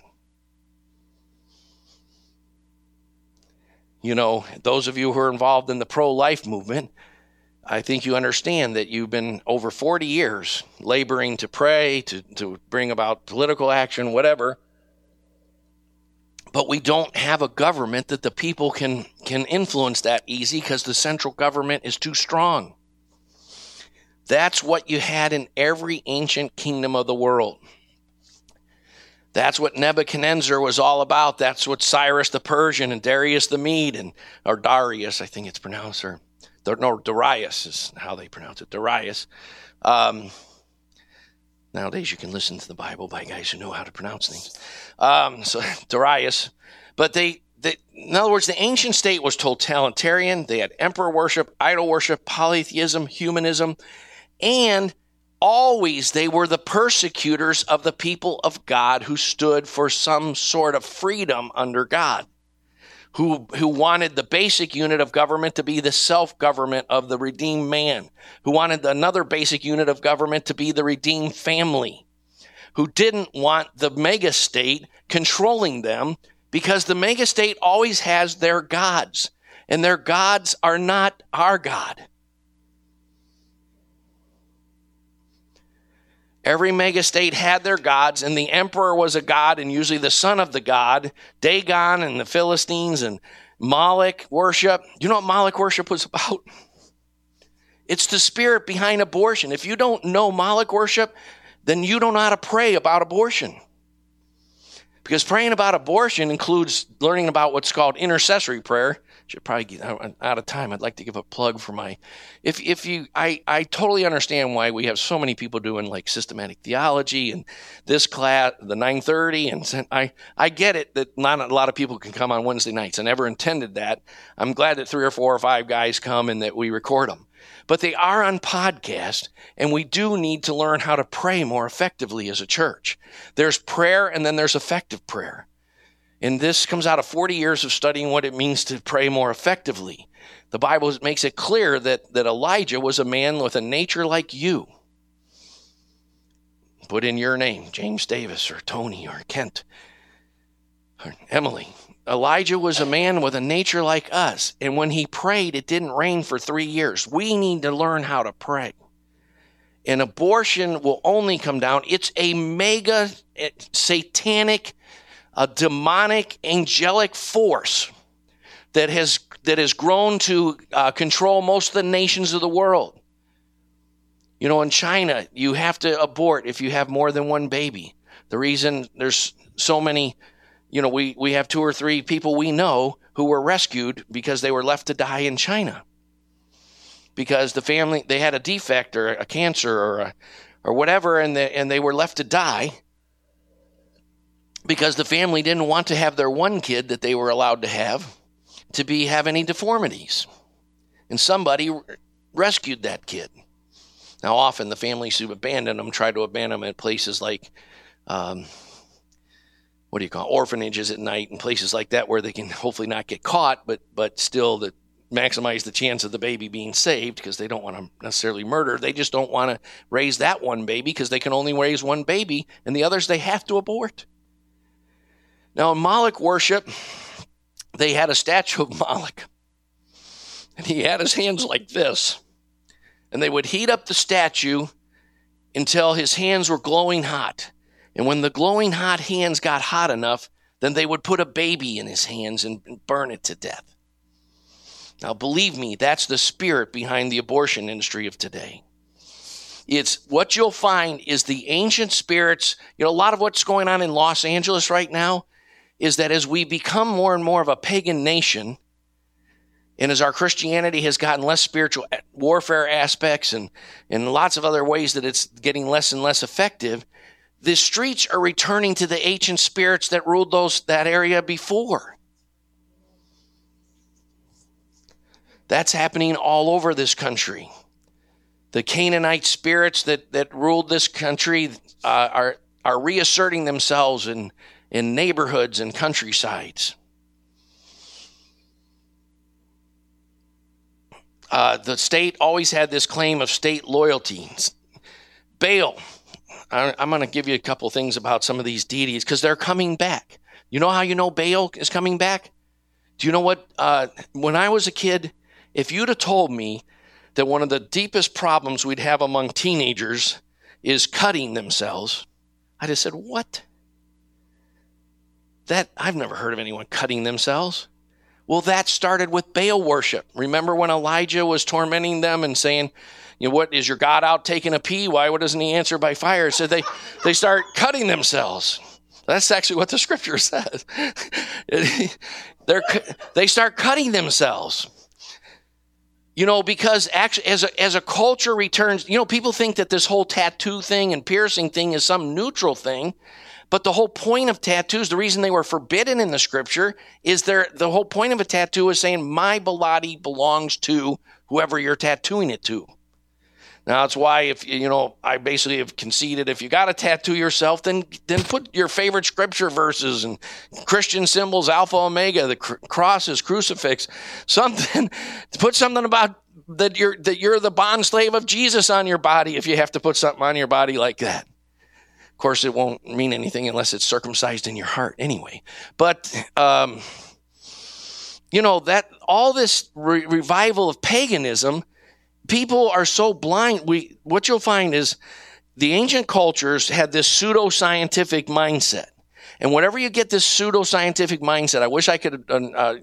You know, those of you who are involved in the pro life movement, I think you understand that you've been over 40 years laboring to pray, to, to bring about political action, whatever. But we don't have a government that the people can, can influence that easy because the central government is too strong. That's what you had in every ancient kingdom of the world. That's what Nebuchadnezzar was all about. That's what Cyrus the Persian and Darius the Mede and or Darius, I think it's pronounced, or no, Darius is how they pronounce it. Darius. Um, nowadays, you can listen to the Bible by guys who know how to pronounce things. Um, so Darius, but they, they, in other words, the ancient state was totalitarian. They had emperor worship, idol worship, polytheism, humanism, and always they were the persecutors of the people of God who stood for some sort of freedom under God, who, who wanted the basic unit of government to be the self government of the redeemed man, who wanted another basic unit of government to be the redeemed family, who didn't want the mega state controlling them because the mega state always has their gods, and their gods are not our God. Every mega state had their gods, and the emperor was a god, and usually the son of the god. Dagon and the Philistines and Moloch worship. You know what Moloch worship was about? It's the spirit behind abortion. If you don't know Moloch worship, then you don't know how to pray about abortion. Because praying about abortion includes learning about what's called intercessory prayer, should probably get out of time. I'd like to give a plug for my. If if you, I I totally understand why we have so many people doing like systematic theology and this class, the 9:30, and I I get it that not a lot of people can come on Wednesday nights. I never intended that. I'm glad that three or four or five guys come and that we record them. But they are on podcast, and we do need to learn how to pray more effectively as a church. There's prayer, and then there's effective prayer. And this comes out of 40 years of studying what it means to pray more effectively. The Bible makes it clear that, that Elijah was a man with a nature like you. Put in your name, James Davis or Tony or Kent or Emily. Elijah was a man with a nature like us. And when he prayed, it didn't rain for three years. We need to learn how to pray. And abortion will only come down. It's a mega eh, satanic a demonic angelic force that has that has grown to uh, control most of the nations of the world. You know, in China, you have to abort if you have more than one baby. The reason there's so many, you know, we, we have two or three people we know who were rescued because they were left to die in China. Because the family, they had a defect or a cancer or a, or whatever, and they, and they were left to die because the family didn't want to have their one kid that they were allowed to have to be have any deformities. And somebody rescued that kid. Now, often the families who abandon them try to abandon them at places like, um, what do you call it? orphanages at night and places like that where they can hopefully not get caught, but but still that maximize the chance of the baby being saved because they don't want to necessarily murder. They just don't want to raise that one baby because they can only raise one baby, and the others they have to abort. Now, in Moloch worship, they had a statue of Moloch, and he had his hands like this. And they would heat up the statue until his hands were glowing hot. And when the glowing hot hands got hot enough, then they would put a baby in his hands and burn it to death. Now, believe me, that's the spirit behind the abortion industry of today. It's what you'll find is the ancient spirits. You know, a lot of what's going on in Los Angeles right now is that as we become more and more of a pagan nation, and as our Christianity has gotten less spiritual warfare aspects and, and lots of other ways that it's getting less and less effective, the streets are returning to the ancient spirits that ruled those that area before. That's happening all over this country. The Canaanite spirits that, that ruled this country uh, are, are reasserting themselves in, in neighborhoods and countrysides. Uh, the state always had this claim of state loyalty. Baal, I, I'm going to give you a couple things about some of these deities because they're coming back. You know how you know Baal is coming back? Do you know what? Uh, when I was a kid, if you'd have told me that one of the deepest problems we'd have among teenagers is cutting themselves, I'd have said, What? That I've never heard of anyone cutting themselves. Well, that started with Baal worship. Remember when Elijah was tormenting them and saying, you know, what is your God out taking a pee? Why doesn't he answer by fire? So they, they start cutting themselves. That's actually what the scripture says. They're, they start cutting themselves. You know, because actually, as a, as a culture returns, you know, people think that this whole tattoo thing and piercing thing is some neutral thing. But the whole point of tattoos, the reason they were forbidden in the scripture, is there the whole point of a tattoo is saying my body belongs to whoever you're tattooing it to. Now that's why if you know I basically have conceded if you got to tattoo yourself, then then put your favorite scripture verses and Christian symbols, Alpha Omega, the cr- crosses, crucifix, something. Put something about that you're that you're the bond slave of Jesus on your body if you have to put something on your body like that. Of course, it won't mean anything unless it's circumcised in your heart anyway. But, um, you know, that all this re- revival of paganism, people are so blind. We, what you'll find is the ancient cultures had this pseudo scientific mindset. And whenever you get this pseudo scientific mindset, I wish I could uh,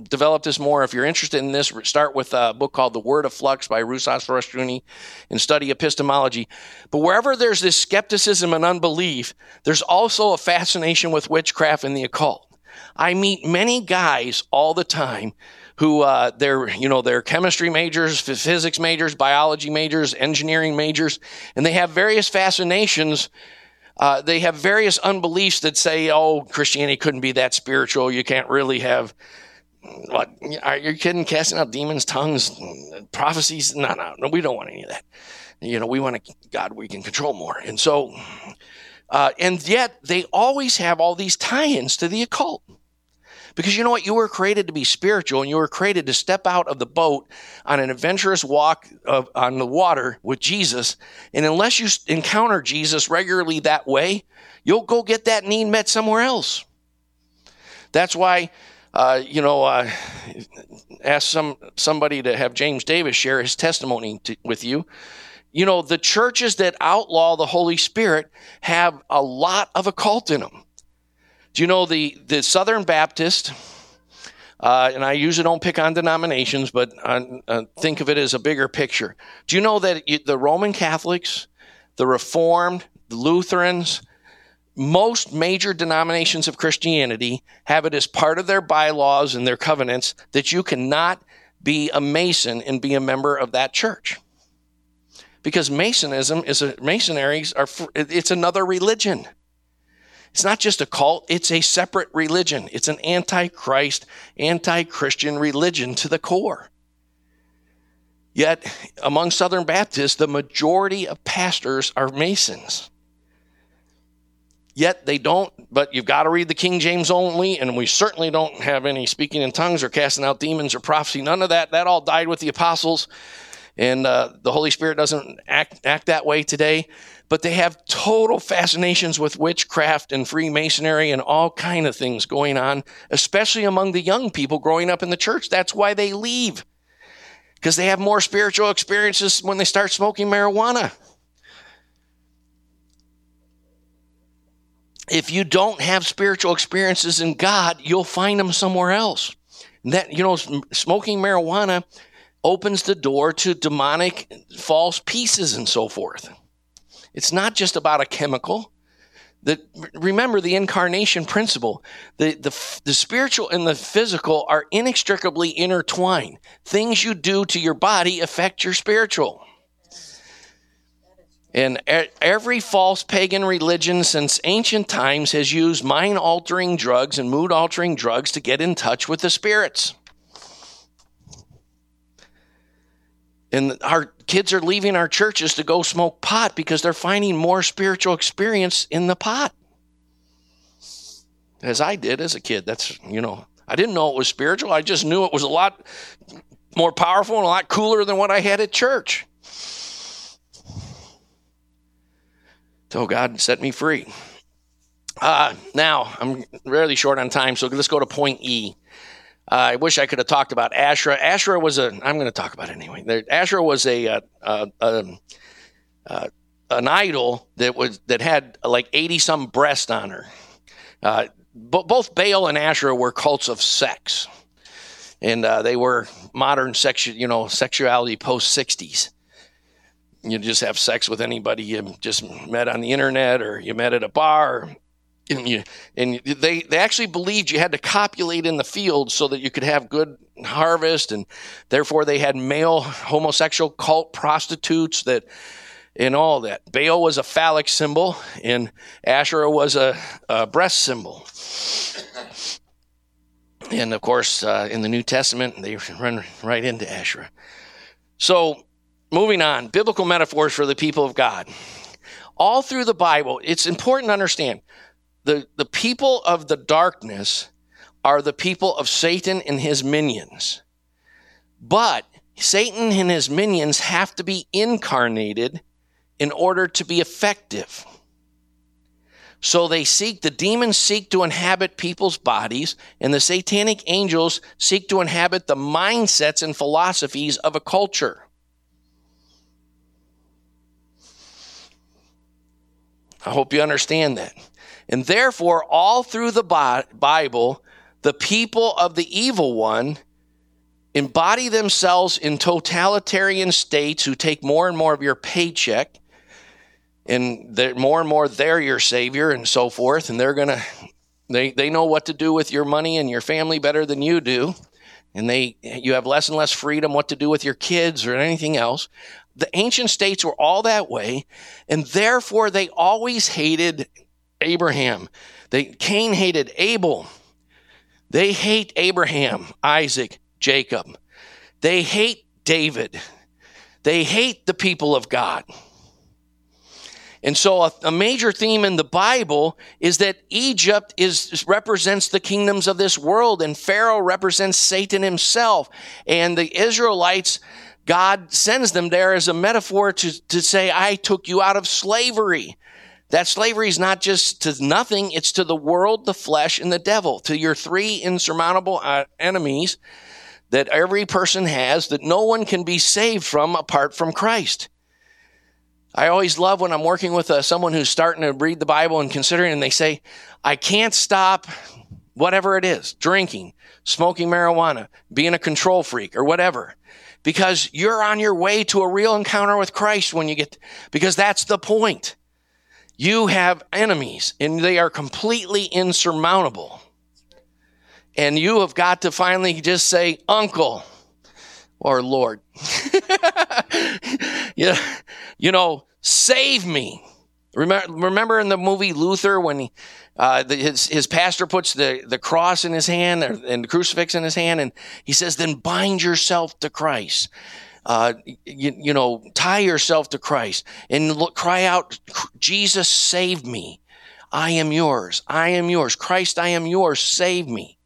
develop this more. If you're interested in this, start with a book called The Word of Flux by Rousas Rushdoony and study epistemology. But wherever there's this skepticism and unbelief, there's also a fascination with witchcraft and the occult. I meet many guys all the time who uh, they're you know they're chemistry majors, physics majors, biology majors, engineering majors, and they have various fascinations. Uh, they have various unbeliefs that say, "Oh, Christianity couldn't be that spiritual. You can't really have what are you kidding? Casting out demons, tongues, prophecies? No, no, no. We don't want any of that. You know, we want a God we can control more. And so, uh, and yet they always have all these tie-ins to the occult. Because you know what? You were created to be spiritual and you were created to step out of the boat on an adventurous walk of, on the water with Jesus. And unless you encounter Jesus regularly that way, you'll go get that need met somewhere else. That's why uh, you know, uh, ask some somebody to have James Davis share his testimony to, with you. You know, the churches that outlaw the Holy Spirit have a lot of occult in them. Do you know the the Southern Baptist? Uh, and I usually don't pick on denominations, but uh, uh, think of it as a bigger picture. Do you know that the Roman Catholics, the Reformed, the Lutherans, most major denominations of Christianity have it as part of their bylaws and their covenants that you cannot be a Mason and be a member of that church. Because Masonism is a Masonaries are it's another religion. It's not just a cult, it's a separate religion. It's an anti-Christ, anti-Christian religion to the core. Yet, among Southern Baptists, the majority of pastors are Masons. Yet they don't, but you've got to read the King James only, and we certainly don't have any speaking in tongues or casting out demons or prophecy. None of that. That all died with the apostles, and uh, the Holy Spirit doesn't act, act that way today. But they have total fascinations with witchcraft and Freemasonry and all kind of things going on, especially among the young people growing up in the church. That's why they leave, because they have more spiritual experiences when they start smoking marijuana. If you don't have spiritual experiences in God, you'll find them somewhere else. that you know, smoking marijuana opens the door to demonic false pieces and so forth. It's not just about a chemical. The, remember the incarnation principle. The, the, the spiritual and the physical are inextricably intertwined. Things you do to your body affect your spiritual. And every false pagan religion since ancient times has used mind altering drugs and mood altering drugs to get in touch with the spirits. And our kids are leaving our churches to go smoke pot because they're finding more spiritual experience in the pot. As I did as a kid. That's, you know, I didn't know it was spiritual. I just knew it was a lot more powerful and a lot cooler than what I had at church. So God set me free. Uh, now, I'm really short on time, so let's go to point E. Uh, I wish I could have talked about Asherah. Asherah was a, I'm going to talk about it anyway. There, Asherah was a, a, a, uh, an idol that was that had like 80 some breast on her. Uh, both Baal and Asherah were cults of sex, and uh, they were modern sexual, you know, sexuality post 60s you just have sex with anybody you just met on the internet or you met at a bar and you and they they actually believed you had to copulate in the field so that you could have good harvest and therefore they had male homosexual cult prostitutes that and all that. Baal was a phallic symbol and asherah was a, a breast symbol. And of course uh, in the new testament they run right into asherah. So Moving on, biblical metaphors for the people of God. All through the Bible, it's important to understand the, the people of the darkness are the people of Satan and his minions. But Satan and his minions have to be incarnated in order to be effective. So they seek, the demons seek to inhabit people's bodies, and the satanic angels seek to inhabit the mindsets and philosophies of a culture. I hope you understand that. And therefore, all through the Bible, the people of the evil one embody themselves in totalitarian states who take more and more of your paycheck and more and more they're your savior and so forth. And they're going to they, they know what to do with your money and your family better than you do. And they you have less and less freedom what to do with your kids or anything else the ancient states were all that way, and therefore they always hated Abraham. They, Cain hated Abel. They hate Abraham, Isaac, Jacob. They hate David. They hate the people of God. And so a, a, major theme in the Bible is that Egypt is, represents the kingdoms of this world and Pharaoh represents Satan himself. And the Israelites God sends them there as a metaphor to, to say, I took you out of slavery. That slavery is not just to nothing, it's to the world, the flesh, and the devil, to your three insurmountable uh, enemies that every person has that no one can be saved from apart from Christ. I always love when I'm working with uh, someone who's starting to read the Bible and considering, and they say, I can't stop whatever it is drinking, smoking marijuana, being a control freak, or whatever because you're on your way to a real encounter with Christ when you get, because that's the point. You have enemies and they are completely insurmountable. And you have got to finally just say, Uncle or Lord. yeah, you know, save me. Remember, remember in the movie Luther when he, uh, the, his, his pastor puts the, the cross in his hand and the crucifix in his hand, and he says, then bind yourself to Christ. Uh, you, you, know, tie yourself to Christ and look, cry out, Jesus, save me. I am yours. I am yours. Christ, I am yours. Save me.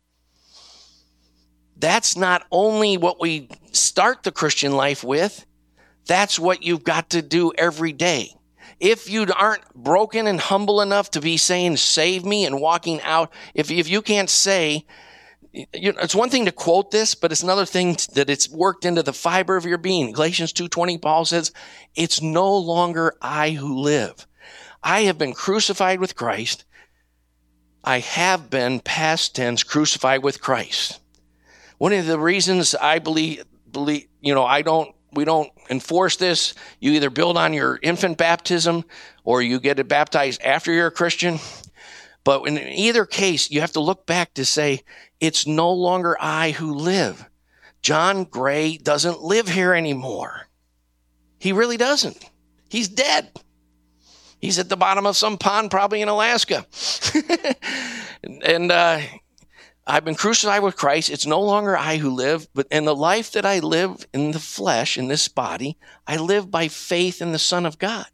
That's not only what we start the Christian life with, that's what you've got to do every day. If you aren't broken and humble enough to be saying, save me and walking out, if, if you can't say, you know, it's one thing to quote this, but it's another thing that it's worked into the fiber of your being. Galatians 2.20, Paul says, it's no longer I who live. I have been crucified with Christ. I have been past tense crucified with Christ. One of the reasons I believe, believe, you know, I don't, we don't enforce this. You either build on your infant baptism or you get it baptized after you're a Christian. But in either case, you have to look back to say, it's no longer I who live. John Gray doesn't live here anymore. He really doesn't. He's dead. He's at the bottom of some pond, probably in Alaska. and uh, I've been crucified with Christ. It's no longer I who live, but in the life that I live in the flesh, in this body, I live by faith in the Son of God,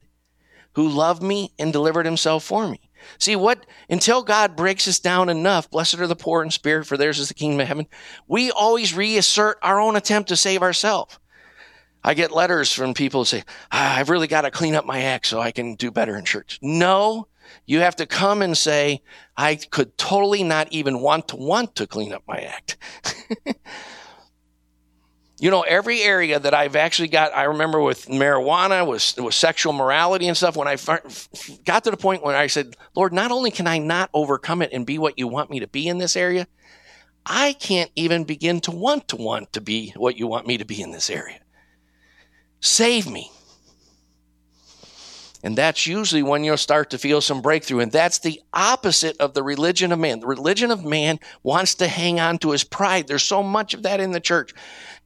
who loved me and delivered himself for me. See what, until God breaks us down enough, blessed are the poor in spirit, for theirs is the kingdom of heaven, we always reassert our own attempt to save ourselves. I get letters from people who say, ah, I've really got to clean up my act so I can do better in church. No, you have to come and say, I could totally not even want to want to clean up my act. you know, every area that I've actually got, I remember with marijuana, was with sexual morality and stuff, when I got to the point where I said, Lord, not only can I not overcome it and be what you want me to be in this area, I can't even begin to want to want to be what you want me to be in this area. Save me. And that's usually when you'll start to feel some breakthrough. And that's the opposite of the religion of man. The religion of man wants to hang on to his pride. There's so much of that in the church.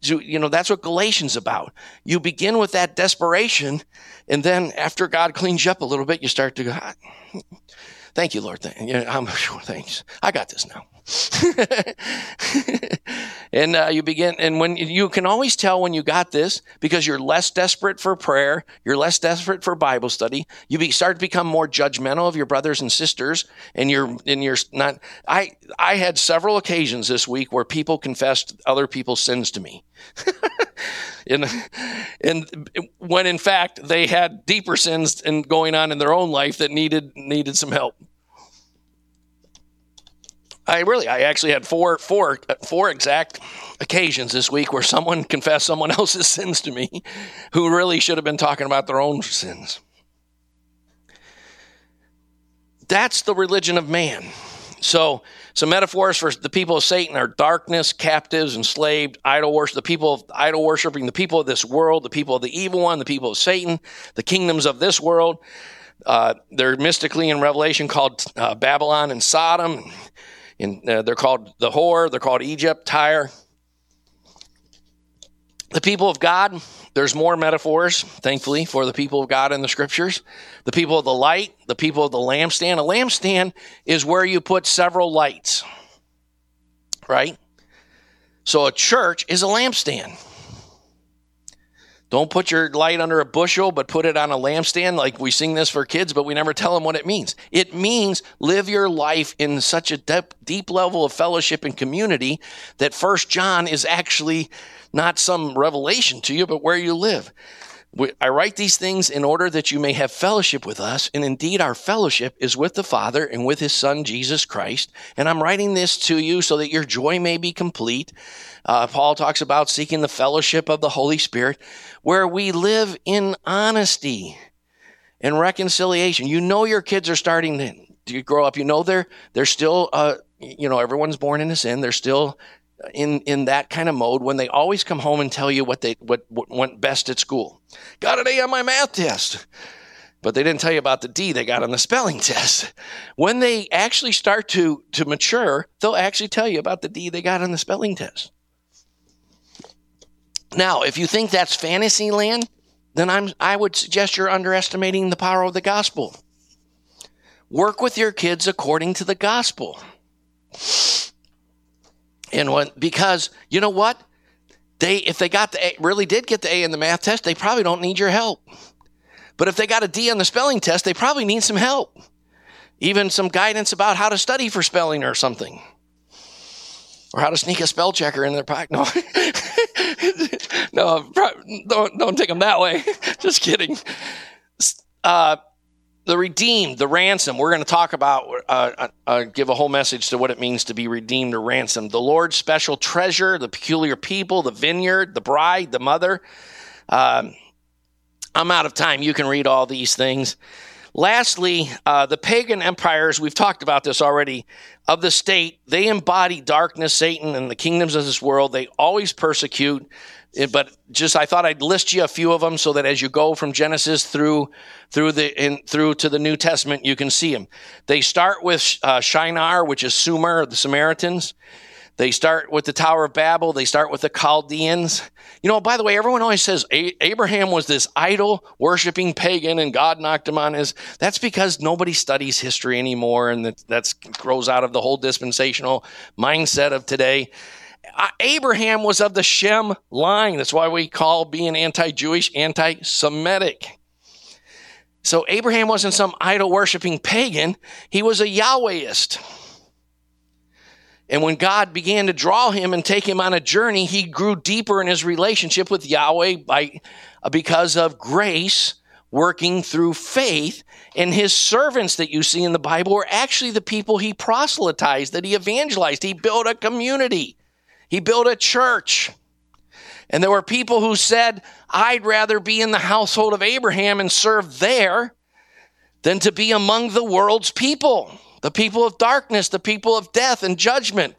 You know, that's what Galatians about. You begin with that desperation, and then after God cleans you up a little bit, you start to go, ah, thank you, Lord. I'm sure, thanks. I got this now. and uh, you begin, and when you can always tell when you got this because you're less desperate for prayer, you're less desperate for Bible study. You be, start to become more judgmental of your brothers and sisters, and you're and you're not. I I had several occasions this week where people confessed other people's sins to me. and, and when in fact they had deeper sins and going on in their own life that needed needed some help. I really, I actually had four, four, four exact occasions this week where someone confessed someone else's sins to me who really should have been talking about their own sins. That's the religion of man. So, some metaphors for the people of Satan are darkness, captives, enslaved, idol worship, the people of idol worshiping, the people of this world, the people of the evil one, the people of Satan, the kingdoms of this world. Uh, they're mystically in Revelation called uh, Babylon and Sodom. Uh, they're called the whore, they're called Egypt, Tyre. The people of God, there's more metaphors, thankfully, for the people of God in the scriptures. The people of the light, the people of the lampstand. A lampstand is where you put several lights, right? So a church is a lampstand. Don't put your light under a bushel, but put it on a lampstand. Like we sing this for kids, but we never tell them what it means. It means live your life in such a deep, deep level of fellowship and community that First John is actually not some revelation to you, but where you live. I write these things in order that you may have fellowship with us. And indeed, our fellowship is with the Father and with his Son, Jesus Christ. And I'm writing this to you so that your joy may be complete. Uh, Paul talks about seeking the fellowship of the Holy Spirit, where we live in honesty and reconciliation. You know, your kids are starting to grow up. You know, they're, they're still, uh, you know, everyone's born into sin. They're still in in that kind of mode when they always come home and tell you what they what, what went best at school. Got an A on my math test. But they didn't tell you about the D they got on the spelling test. When they actually start to to mature, they'll actually tell you about the D they got on the spelling test. Now, if you think that's fantasy land, then I'm I would suggest you're underestimating the power of the gospel. Work with your kids according to the gospel. And when, because you know what? They, if they got the A, really did get the A in the math test, they probably don't need your help. But if they got a D on the spelling test, they probably need some help. even some guidance about how to study for spelling or something. Or how to sneak a spell checker in their pocket. No, no, don't, don't take them that way. Just kidding. Uh, the redeemed, the ransom. We're going to talk about, uh, uh, uh, give a whole message to what it means to be redeemed or ransomed. The Lord's special treasure, the peculiar people, the vineyard, the bride, the mother. Um, I'm out of time. You can read all these things. Lastly, uh, the pagan empires, we've talked about this already, of the state, they embody darkness, Satan, and the kingdoms of this world. They always persecute but just I thought I'd list you a few of them so that as you go from Genesis through through the in, through to the New Testament, you can see them. They start with uh, Shinar, which is Sumer, the Samaritans. They start with the Tower of Babel. They start with the Chaldeans. You know, by the way, everyone always says Abraham was this idol worshiping pagan and God knocked him on his. That's because nobody studies history anymore, and that that's grows out of the whole dispensational mindset of today. Abraham was of the Shem line. That's why we call being anti Jewish anti Semitic. So Abraham wasn't some idol worshiping pagan, he was a Yahwehist. And when God began to draw him and take him on a journey, he grew deeper in his relationship with Yahweh by, uh, because of grace working through faith. And his servants that you see in the Bible were actually the people he proselytized, that he evangelized. He built a community. He built a church. And there were people who said, I'd rather be in the household of Abraham and serve there than to be among the world's people, the people of darkness, the people of death and judgment.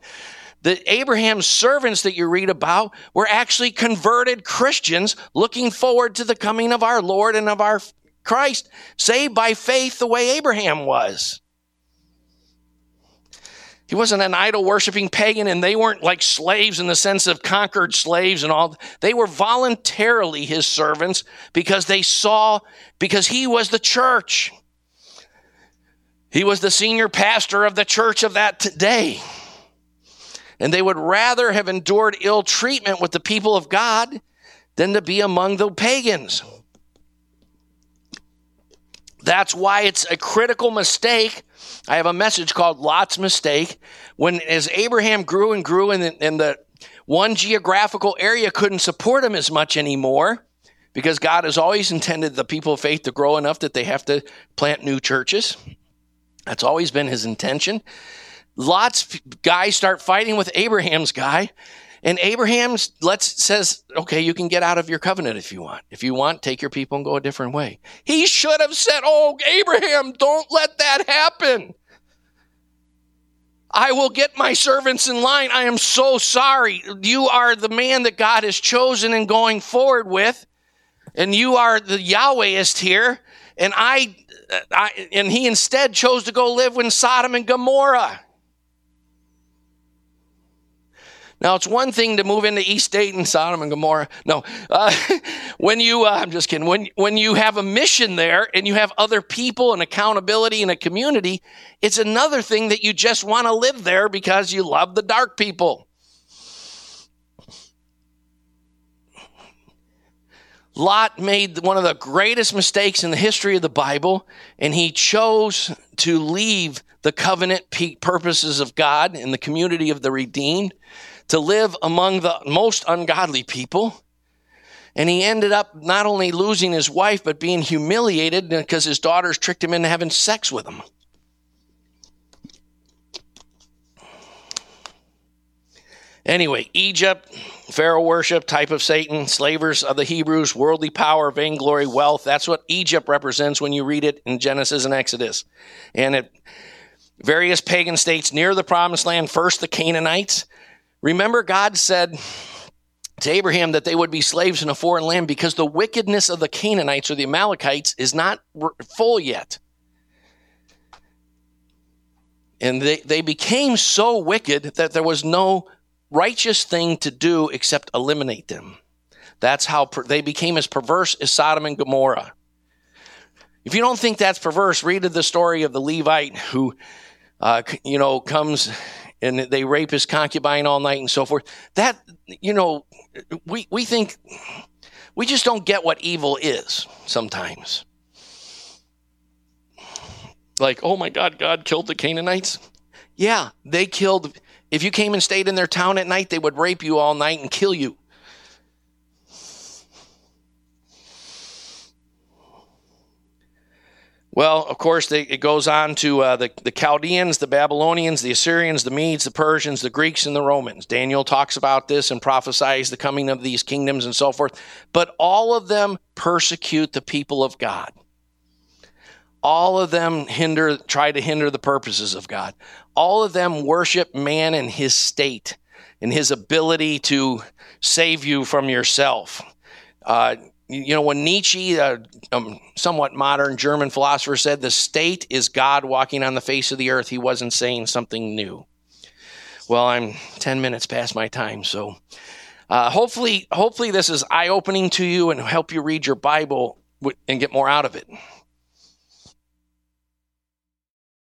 The Abraham's servants that you read about were actually converted Christians looking forward to the coming of our Lord and of our Christ, saved by faith the way Abraham was. He wasn't an idol worshiping pagan, and they weren't like slaves in the sense of conquered slaves and all. They were voluntarily his servants because they saw, because he was the church. He was the senior pastor of the church of that day. And they would rather have endured ill treatment with the people of God than to be among the pagans. That's why it's a critical mistake I have a message called Lot's Mistake. When as Abraham grew and grew and the, one geographical area couldn't support him as much anymore because God has always intended the people of faith to grow enough that they have to plant new churches. That's always been his intention. Lot's guys start fighting with Abraham's guy. And Abraham let's says, okay, you can get out of your covenant if you want. If you want, take your people and go a different way. He should have said, Oh, Abraham, don't let that happen. I will get my servants in line. I am so sorry. You are the man that God has chosen and going forward with, and you are the Yahwehist here. And I, uh, I, and he instead chose to go live in Sodom and Gomorrah. Now, it's one thing to move into East Dayton, Sodom and Gomorrah. No, uh, when you, uh, I'm just kidding, when, when you have a mission there and you have other people and accountability and a community, it's another thing that you just want to live there because you love the dark people. Lot made one of the greatest mistakes in the history of the Bible, and he chose to leave the covenant purposes of God and the community of the redeemed to live among the most ungodly people. And he ended up not only losing his wife, but being humiliated because his daughters tricked him into having sex with him. Anyway, Egypt, Pharaoh worship, type of Satan, slavers of the Hebrews, worldly power, vainglory, wealth. That's what Egypt represents when you read it in Genesis and Exodus. And it, various pagan states near the promised land, first the Canaanites, Remember, God said to Abraham that they would be slaves in a foreign land because the wickedness of the Canaanites or the Amalekites is not full yet. And they, they became so wicked that there was no righteous thing to do except eliminate them. That's how per, they became as perverse as Sodom and Gomorrah. If you don't think that's perverse, read the story of the Levite who, uh, you know, comes and they rape his concubine all night and so forth. That, you know, we, we think, we just don't get what evil is sometimes. like, oh my God, God killed the Canaanites? Yeah, they killed. If you came and stayed in their town at night, they would rape you all night and kill you. Well, of course, they, it goes on to uh, the, the Chaldeans, the Babylonians, the Assyrians, the Medes, the Persians, the Greeks, and the Romans. Daniel talks about this and prophesies the coming of these kingdoms and so forth. But all of them persecute the people of God. All of them hinder, try to hinder the purposes of God. All of them worship man and his state and his ability to save you from yourself. Uh, you know, when Nietzsche, a um, somewhat modern German philosopher, said the state is God walking on the face of the earth, he wasn't saying something new. Well, I'm 10 minutes past my time, so uh, hopefully, hopefully this is eye opening to you and help you read your Bible and get more out of it.